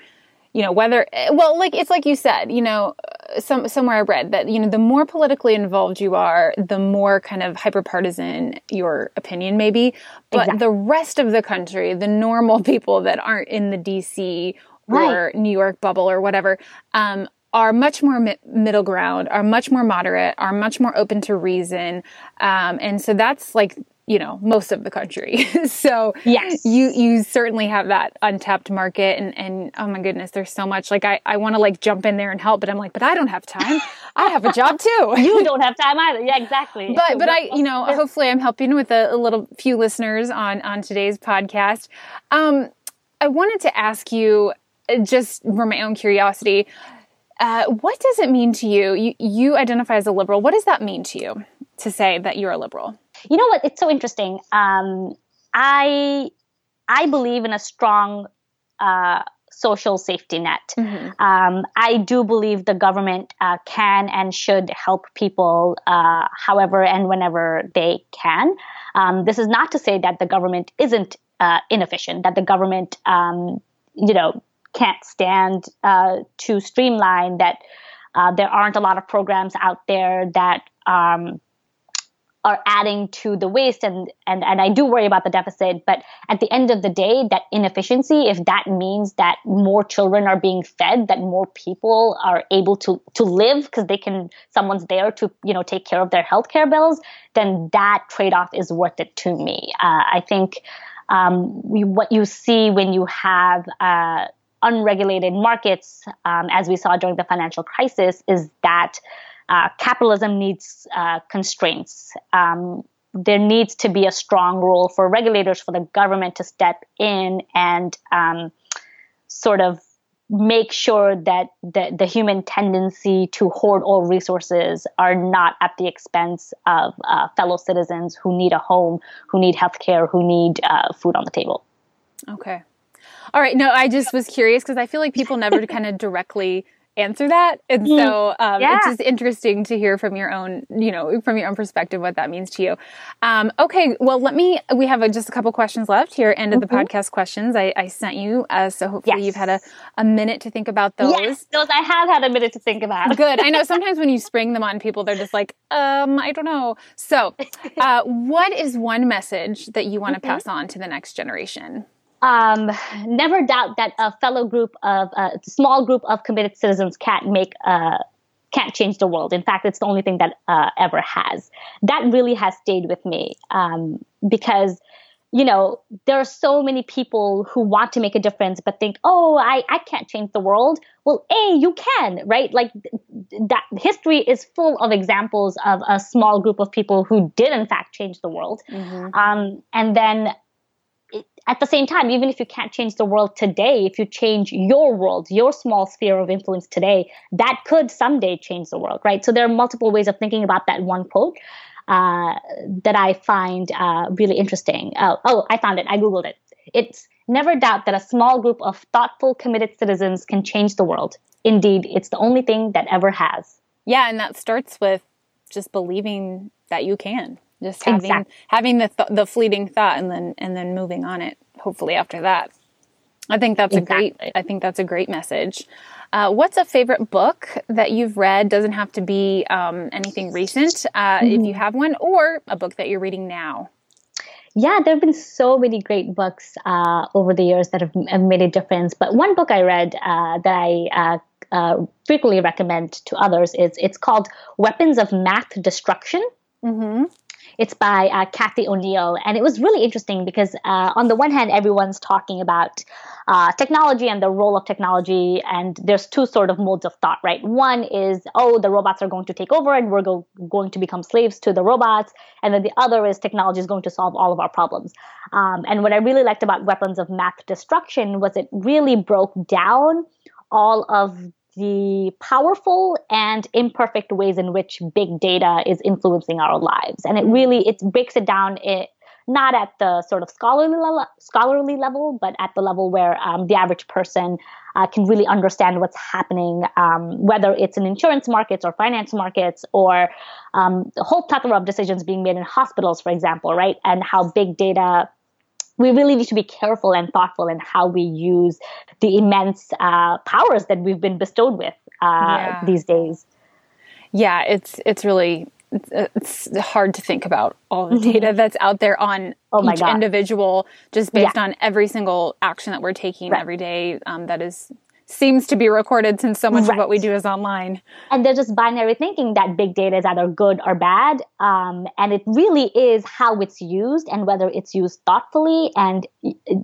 you know whether well like it's like you said you know some somewhere i read that you know the more politically involved you are the more kind of hyperpartisan your opinion may be but exactly. the rest of the country the normal people that aren't in the dc or new york bubble or whatever um, are much more mi- middle ground, are much more moderate, are much more open to reason. Um, and so that's like you know most of the country. So yes. you you certainly have that untapped market and and oh my goodness there's so much. Like i i want to like jump in there and help but i'm like but i don't have time. I have a job too. You don't have time either. Yeah exactly. But but i you know hopefully i'm helping with a, a little few listeners on on today's podcast. Um i wanted to ask you uh, just for my own curiosity uh, what does it mean to you? you you identify as a liberal. What does that mean to you to say that you're a liberal you know what? It's so interesting. Um, I I believe in a strong uh, social safety net. Mm-hmm. Um, I do believe the government uh, can and should help people uh, however and whenever they can. Um, this is not to say that the government isn't uh, inefficient, that the government, um, you know, can't stand uh, to streamline, that uh, there aren't a lot of programs out there that um, are adding to the waste and, and and I do worry about the deficit but at the end of the day that inefficiency if that means that more children are being fed that more people are able to to live because they can someone's there to you know take care of their healthcare bills then that trade-off is worth it to me. Uh, I think um, we, what you see when you have uh, unregulated markets um, as we saw during the financial crisis is that uh, capitalism needs uh, constraints. Um, there needs to be a strong role for regulators, for the government to step in and um, sort of make sure that the, the human tendency to hoard all resources are not at the expense of uh, fellow citizens who need a home, who need healthcare, who need uh, food on the table. Okay. All right. No, I just was curious because I feel like people never kind of directly answer that. And mm-hmm. so um, yeah. it's just interesting to hear from your own, you know, from your own perspective what that means to you. Um, okay, well, let me, we have a, just a couple questions left here, end of mm-hmm. the podcast questions I, I sent you. Uh, so hopefully yes. you've had a, a minute to think about those. Yes, those I have had a minute to think about. Good. I know sometimes when you spring them on people, they're just like, um, I don't know. So, uh, what is one message that you want to mm-hmm. pass on to the next generation? Um, never doubt that a fellow group of a small group of committed citizens can't make uh, can't change the world. In fact, it's the only thing that uh, ever has. That really has stayed with me um, because you know there are so many people who want to make a difference but think oh I, I can't change the world well a you can right like that history is full of examples of a small group of people who did in fact change the world mm-hmm. um, and then at the same time, even if you can't change the world today, if you change your world, your small sphere of influence today, that could someday change the world, right? So there are multiple ways of thinking about that one quote uh, that I find uh, really interesting. Uh, oh, I found it. I Googled it. It's never doubt that a small group of thoughtful, committed citizens can change the world. Indeed, it's the only thing that ever has. Yeah, and that starts with just believing that you can just having exactly. having the th- the fleeting thought and then and then moving on it hopefully after that i think that's exactly. a great i think that's a great message uh, what's a favorite book that you've read doesn't have to be um, anything recent uh, mm-hmm. if you have one or a book that you're reading now yeah, there have been so many great books uh, over the years that have, have, made a difference. But one book I read uh, that I uh, uh frequently recommend to others is it's called Weapons of Math Destruction. Mm-hmm. It's by uh, Cathy O'Neil. And it was really interesting because, uh, on the one hand, everyone's talking about uh, technology and the role of technology. And there's two sort of modes of thought, right? One is, oh, the robots are going to take over and we're go- going to become slaves to the robots. And then the other is technology is going to solve all of our problems. Um, and what I really liked about Weapons of Math Destruction was it really broke down all of the powerful and imperfect ways in which big data is influencing our lives. And it really it breaks it down it not at the sort of scholarly level, scholarly level but at the level where um, the average person uh, can really understand what's happening um, whether it's in insurance markets or finance markets or um, the whole plethora of decisions being made in hospitals for example right? And how big data we really need to be careful and thoughtful in how we use the immense uh, powers that we've been bestowed with uh, yeah. these days. Yeah, it's it's really it's hard to think about all the data mm-hmm. that's out there on oh each God. individual, just based yeah. on every single action that we're taking right. every day. Um, that is seems to be recorded since so much right. of what we do is online. And they're just binary thinking that big data is either good or bad. Um, and it really is how it's used and whether it's used thoughtfully. And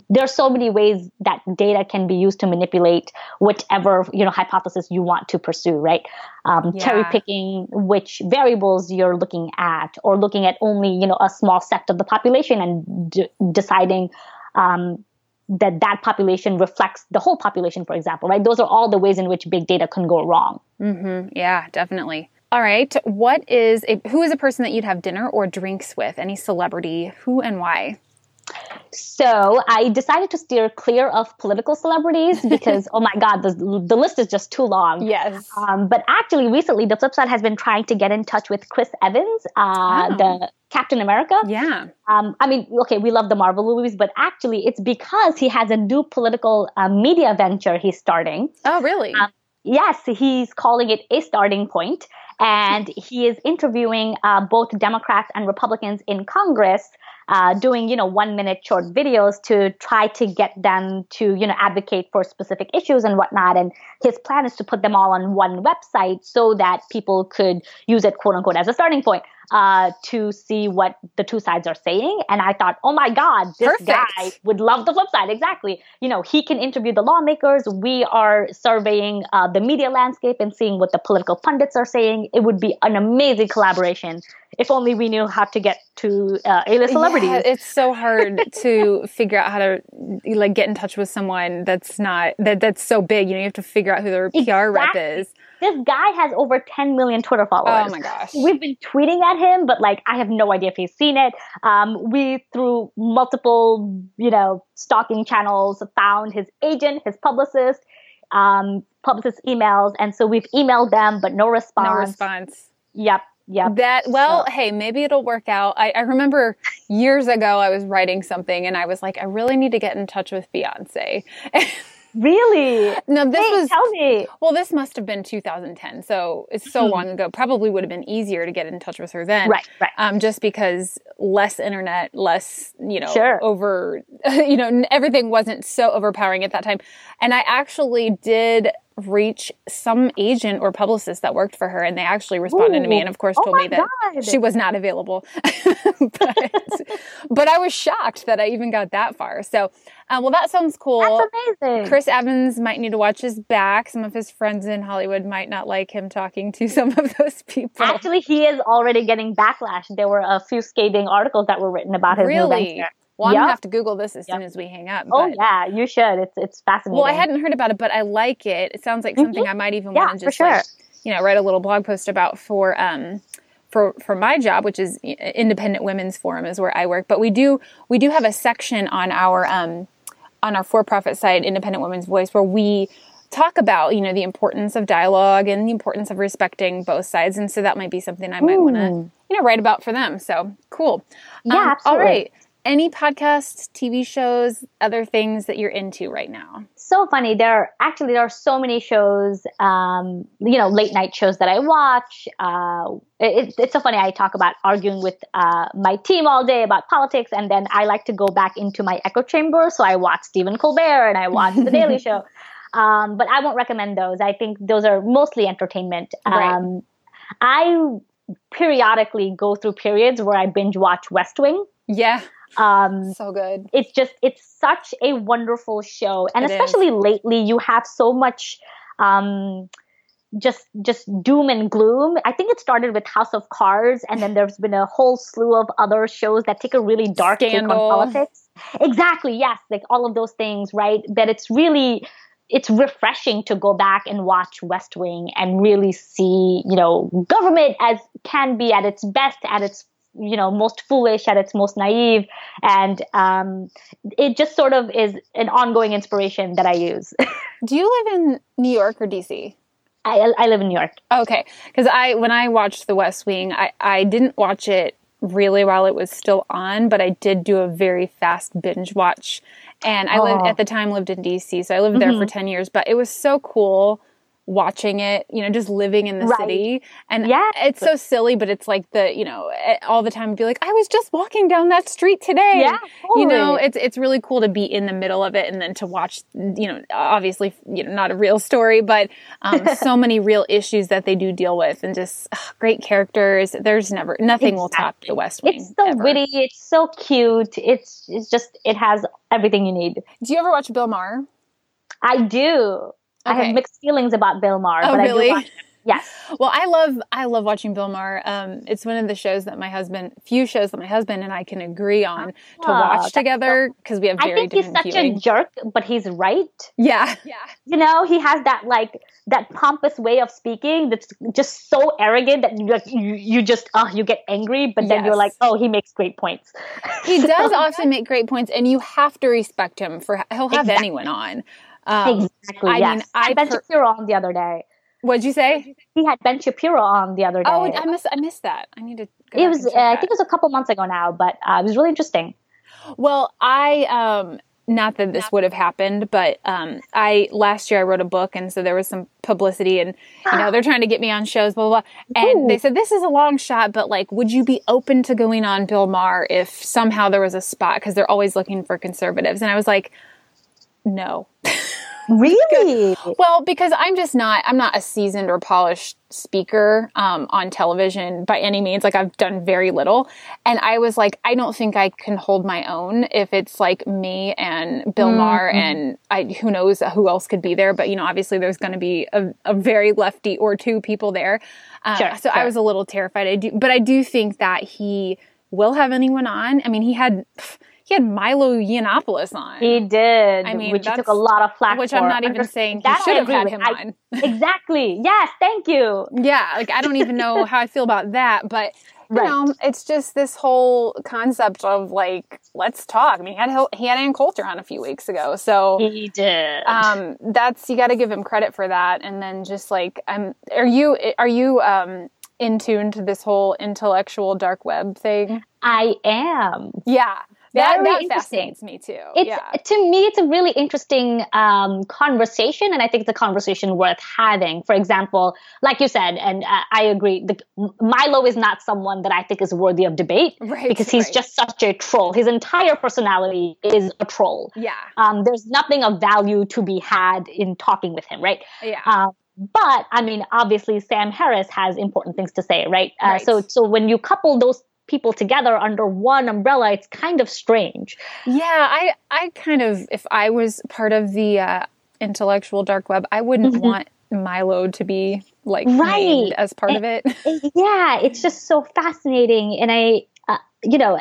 there are so many ways that data can be used to manipulate whichever you know hypothesis you want to pursue, right? Um, yeah. Cherry picking which variables you're looking at, or looking at only you know a small sect of the population and d- deciding um, that that population reflects the whole population, for example, right? Those are all the ways in which big data can go wrong. Mm-hmm. Yeah, definitely. All right. What is a, who is a person that you'd have dinner or drinks with? Any celebrity? Who and why? So I decided to steer clear of political celebrities because, oh my God, the, the list is just too long. Yes. Um, but actually, recently, the flip side has been trying to get in touch with Chris Evans, uh, oh. the Captain America. Yeah. Um, I mean, okay, we love the Marvel movies, but actually, it's because he has a new political uh, media venture he's starting. Oh, really? Um, yes, he's calling it a starting point, and he is interviewing uh, both Democrats and Republicans in Congress uh, doing you know one minute short videos to try to get them to you know advocate for specific issues and whatnot. And his plan is to put them all on one website so that people could use it quote unquote as a starting point uh, to see what the two sides are saying. And I thought, oh my God, this Perfect. guy would love the flip side. Exactly. You know, he can interview the lawmakers. We are surveying uh, the media landscape and seeing what the political pundits are saying. It would be an amazing collaboration if only we knew how to get to uh, A-list celebrities. Yeah, it's so hard to figure out how to like get in touch with someone that's not that that's so big. You know, you have to figure out who their PR rep is. This guy has over 10 million Twitter followers. Oh my gosh. We've been tweeting at him, but like I have no idea if he's seen it. Um, we through multiple, you know, stalking channels found his agent, his publicist, um, publicist emails, and so we've emailed them, but no response. No response. Yep, yep. That well, So- hey, maybe it'll work out. I, I remember years ago I was writing something and I was like, I really need to get in touch with Beyonce. really? no, this Hey, was tell me. well, this must have been 2010, so it's so Mhm. long ago. Probably would have been easier to get in touch with her then, Right, right. Um, just because less internet, less you know, Sure. over, you know, everything wasn't so overpowering at that time. And I actually did reach some agent or publicist that worked for her, and they actually responded to me, and of course Oh told me that God. she was not available. but, but I was shocked that I even got that far. So, uh, well, that sounds cool. That's amazing. Chris Evans might need to watch his back. Some of his friends in Hollywood might not like him talking to some of those people. Actually, he is already getting backlash. There were a few scathing articles that were written about his really? Well, I'm gonna have to Google this as soon as we hang up. Oh yeah, you should. It's it's fascinating. Well, I hadn't heard about it, but I like it. It sounds like something I might even Mm-hmm. Yeah, want to just like, you know, write a little blog post about for um for for my job, which is Independent Women's Forum, is where I work. But we do we do have a section on our um on our for profit site, Independent Women's Voice, where we talk about you know the importance of dialogue and the importance of respecting both sides, and so that might be something I might want to you know write about for them. So cool. Yeah, Um, All right. Any podcasts, TV shows, other things that you're into right now? so funny. There are actually there are so many shows, um, you know, late night shows that I watch. Uh, it, it's so funny. I talk about arguing with uh, my team all day about politics, and then I like to go back into my echo chamber. So I watch Stephen Colbert and I watch The Daily Show. Um, but I won't recommend those. I think those are mostly entertainment. Right. Um, I periodically go through periods where I binge watch West Wing. Yeah, Um, so good. it's just it's such a wonderful show. And It is. especially lately you have so much um just just doom and gloom. I think it started with house of cards and then there's been a whole slew of other shows that take a really dark take on politics. Exactly yes like all of those things right? That it's really it's refreshing to go back and watch west wing and really see you know government as can be at its best at its you know most foolish at its most naive and um, it just sort of is an ongoing inspiration that i use Do you live in New York or DC? I, I live in new york Okay, because I when I watched The West Wing, I I didn't watch it really while it was still on, but I did do a very fast binge watch. And I lived Oh. at the time lived in DC, so I lived there for ten years. But it was so cool watching it, you know, just living in the Right. city. And yeah, it's so silly, but it's like the you know all the time be like, I was just walking down that street today. Yeah, you know, it's it's really cool to be in the middle of it and then to watch, you know, obviously, you know, not a real story, but um, so many real issues that they do deal with, and just ugh, great characters. There's never nothing will top the West Wing. it's so ever. witty it's so cute it's it's just it has everything you need Do you ever watch Bill Maher? i do i have mixed feelings about bill maher Oh, but really? i do watch him. yes Well, I love I love watching Bill Maher. Um, it's one of the shows that my husband, few shows that my husband and I can agree on to Oh, watch together because we have i very think he's different such viewing. a jerk but he's right yeah, yeah. you know he has that like that pompous way of speaking that's just so arrogant that you like you, you just oh you get angry but then Yes. you're like oh he makes great points He does often make great points, and you have to respect him for he'll have Exactly. anyone on. Um, exactly I yes mean, I I ben per- shapiro on the other day What'd you say? he had ben shapiro on the other day Oh, I missed I missed that. I need to. Go it was uh, i think it was a couple months ago now but uh, it was really interesting Well, I um not that this would have happened, but um I last year I wrote a book and so there was some publicity and you know they're trying to get me on shows blah blah, blah. and Ooh. they said this is a long shot but like would you be open to going on Bill Maher if somehow there was a spot because they're always looking for conservatives and I was like no. really? well, because I'm just not I'm not a seasoned or polished speaker um, on television by any means. Like I've done very little, and I was like, I don't think I can hold my own if it's like me and Bill mm-hmm. Maher and I who knows who else could be there. But you know, obviously there's going to be a, a, very lefty or two people there. Uh, sure, so sure. I was a little terrified. I do, but I do think that he will have anyone on. I mean, he had he had Milo Yiannopoulos on. He did. I mean, which took a lot of flack Which for. I'm not even saying he should have had him I, on. exactly. Yes. Thank you. Yeah. Like I don't even know how I feel about that, but you right. know, it's just this whole concept of like, let's talk. I mean, he had he had Ann Coulter on a few weeks ago, so he did. Um, that's you got to give him credit for that. And then just like, um, are you are you um in tune to this whole intellectual dark web thing? I am. Yeah that, that fascinates me too. It's yeah. to me, it's a really interesting um, conversation, and I think it's a conversation worth having. For example, like you said, and uh, I agree, the, Milo is not someone that I think is worthy of debate right, because he's right. just such a troll. His entire personality is a troll. Yeah. Um, there's nothing of value to be had in talking with him, right? Yeah. Um, but I mean, obviously, Sam Harris has important things to say, right? Uh, right. So, so when you couple those people together under one umbrella, it's kind of strange. Yeah, I I kind of if I was part of the uh, intellectual dark web, I wouldn't mm-hmm. want Milo to be like right as part of it. yeah, it's just so fascinating, and I, uh, you know.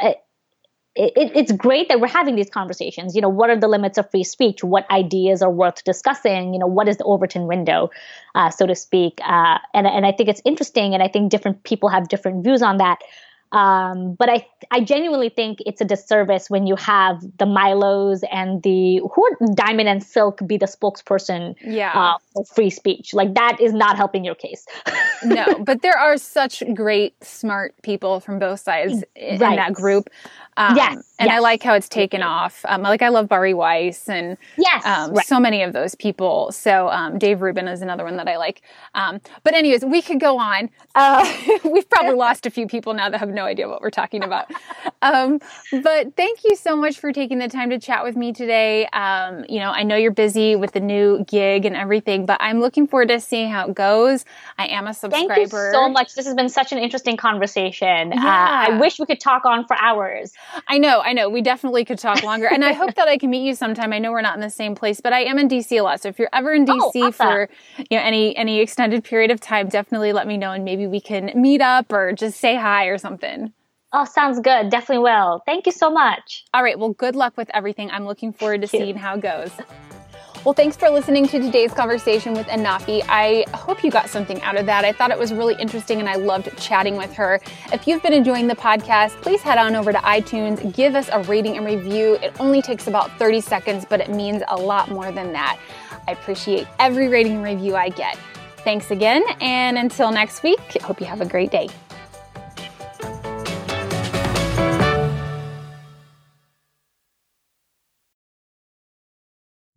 It, it, it's great that we're having these conversations. You know, what are the limits of free speech? What ideas are worth discussing? You know, what is the Overton window, uh, so to speak? Uh, and and I think it's interesting, and I think different people have different views on that. Um, but I I genuinely think it's a disservice when you have the Milos and the who are Diamond and Silk be the spokesperson yeah. uh, for free speech. Like that is not helping your case. no, but there are such great, smart people from both sides in, right. in that group. Um, yes, and yes. I like how it's taken off. Um, like I love Bari Weiss and yes, um, right. so many of those people. So um, Dave Rubin is another one that I like. Um, but anyways, we could go on. Uh, we've probably lost a few people now that have no idea what we're talking about. Um, but thank you so much for taking the time to chat with me today. you know, I know you're busy with the new gig and everything, but I'm looking forward to seeing how it goes. I am a subscriber. Thank you so much. This has been such an interesting conversation. Yeah. Uh, I wish we could talk on for hours. I know, I know. We definitely could talk longer. and I hope that I can meet you sometime. I know we're not in the same place, but I am in DC a lot. So if you're ever in DC oh, awesome. for, you know, any any extended period of time, definitely let me know and maybe we can meet up or just say hi or something. Oh, sounds good. Definitely will. Thank you so much. All right. Well, good luck with everything. I'm looking forward to seeing how it goes. Well, thanks for listening to today's conversation with Anafi. I hope you got something out of that. I thought it was really interesting and I loved chatting with her. If you've been enjoying the podcast, please head on over to iTunes, give us a rating and review. It only takes about 30 seconds, but it means a lot more than that. I appreciate every rating and review I get. Thanks again, and until next week, hope you have a great day.